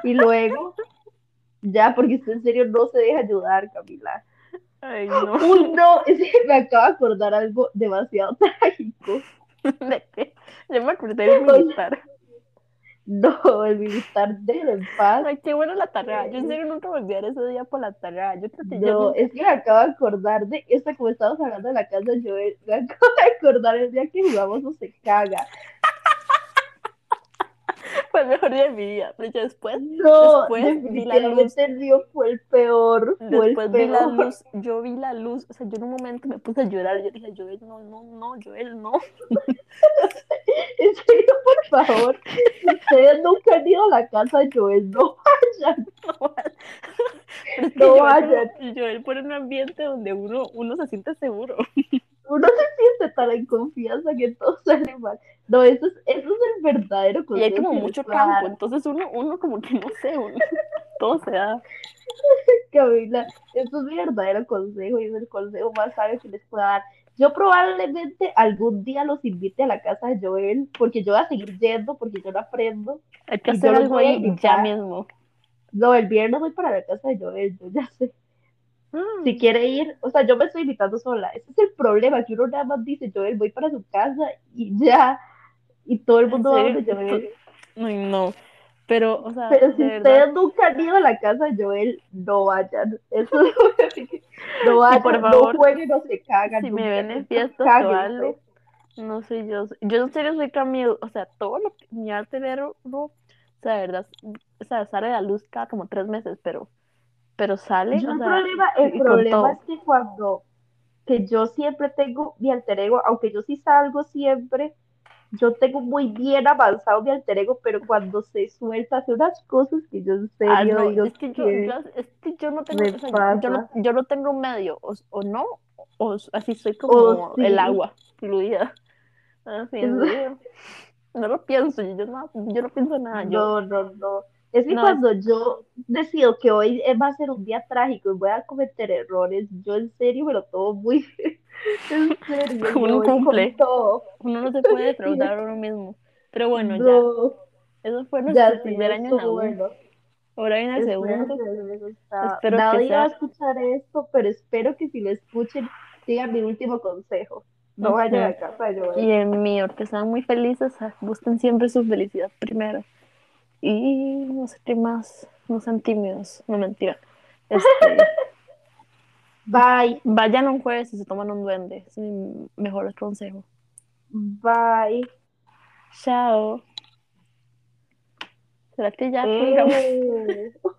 y luego, ya, porque usted en serio no se deja ayudar, Camila. Ay, no. <laughs> Uy, no, me acabo de acordar algo demasiado <laughs> trágico. ¿De qué? Yo me acordé del militar. No, el militar de en paz. Ay, qué buena la tarea. Yo en serio nunca me olvidaré ese día por la tarea. Yo creo que yo No, nunca- es que me acabo de acordar de esta, como estábamos hablando de la casa Joel, me acabo de acordar el día que jugamos No se caga. Fue el mejor día de mi vida. Pero yo después, No, Después vi la luz. el mío fue el peor, fue el después vi la luz. Yo vi la luz. O sea, yo en un momento me puse a llorar. Yo dije, Joel, no, no, no, Joel, no. <laughs> En serio, por favor, si ustedes nunca han ido a la casa de Joel, no vayan. <laughs> No, Pero es que No Joel, vayan. Joel pone un ambiente donde uno, uno se siente seguro. Uno se siente tan en confianza que todo sale mal. No, eso es, eso es el verdadero Y hay consejo como mucho campo. Entonces uno, uno como que no sé, uno, <laughs> todo se da. <laughs> Camila, eso es mi verdadero consejo y es el consejo más sabio que les puedo dar. Yo probablemente algún día los invite a la casa de Joel, porque yo voy a seguir yendo, porque yo no aprendo. Hay que Y hacer yo los algo ahí ya mismo. No, el viernes voy para la casa de Joel, yo ya sé. Mm. Si quiere ir, o sea, yo me estoy invitando sola. Ese es el problema, que uno nada más dice, Joel, voy para su casa y ya. Y todo el ¿En mundo va donde Joel. Ay, no. Pero, o sea, Pero si de verdad, ustedes nunca han ido a la casa de Joel, no vayan. Eso no vayan, por no favor, jueguen, no se cagan. si nunca, me ven en fiestas o no soy yo. Yo en serio soy Camilo. O sea, todo lo que mi arte vero, o sea, de verdad, o sea, sale a la luz cada como tres meses, pero, pero sale, Yo o el sea, problema, el problema es que cuando que yo siempre tengo mi alter ego, aunque yo sí salgo siempre, yo tengo muy bien avanzado mi alter ego, pero cuando se suelta hace unas cosas que yo en Ah, serio no, digo es que yo, yo, es que yo no tengo, o sea, yo no, yo no tengo medio, o, o no, o así soy como sí. el agua, fluida. Así, serio. No lo pienso, yo no, yo no pienso nada, yo, No, no, no. Es que No, cuando yo decido que hoy va a ser un día trágico y voy a cometer errores, yo en serio me lo tomo muy <laughs> en serio. Uno cumple. todo. uno no se puede <laughs> defraudar a uno mismo. Pero bueno, ya, eso fue ya nuestro sí, primer año en la bueno. Ahora viene el segundo. Espero Nadie va a escuchar esto, pero espero que si lo escuchen, sigan mi último consejo. No vayan a casa. Y en mi que sean muy felices, ah, busquen siempre su felicidad primero. Y no sé qué más, no sean tímidos, no mentira. Este, <laughs> Bye, vayan un jueves y se toman un duende, es mi mejor consejo. bye. Chao. ¿Será que ya? Eh. <laughs>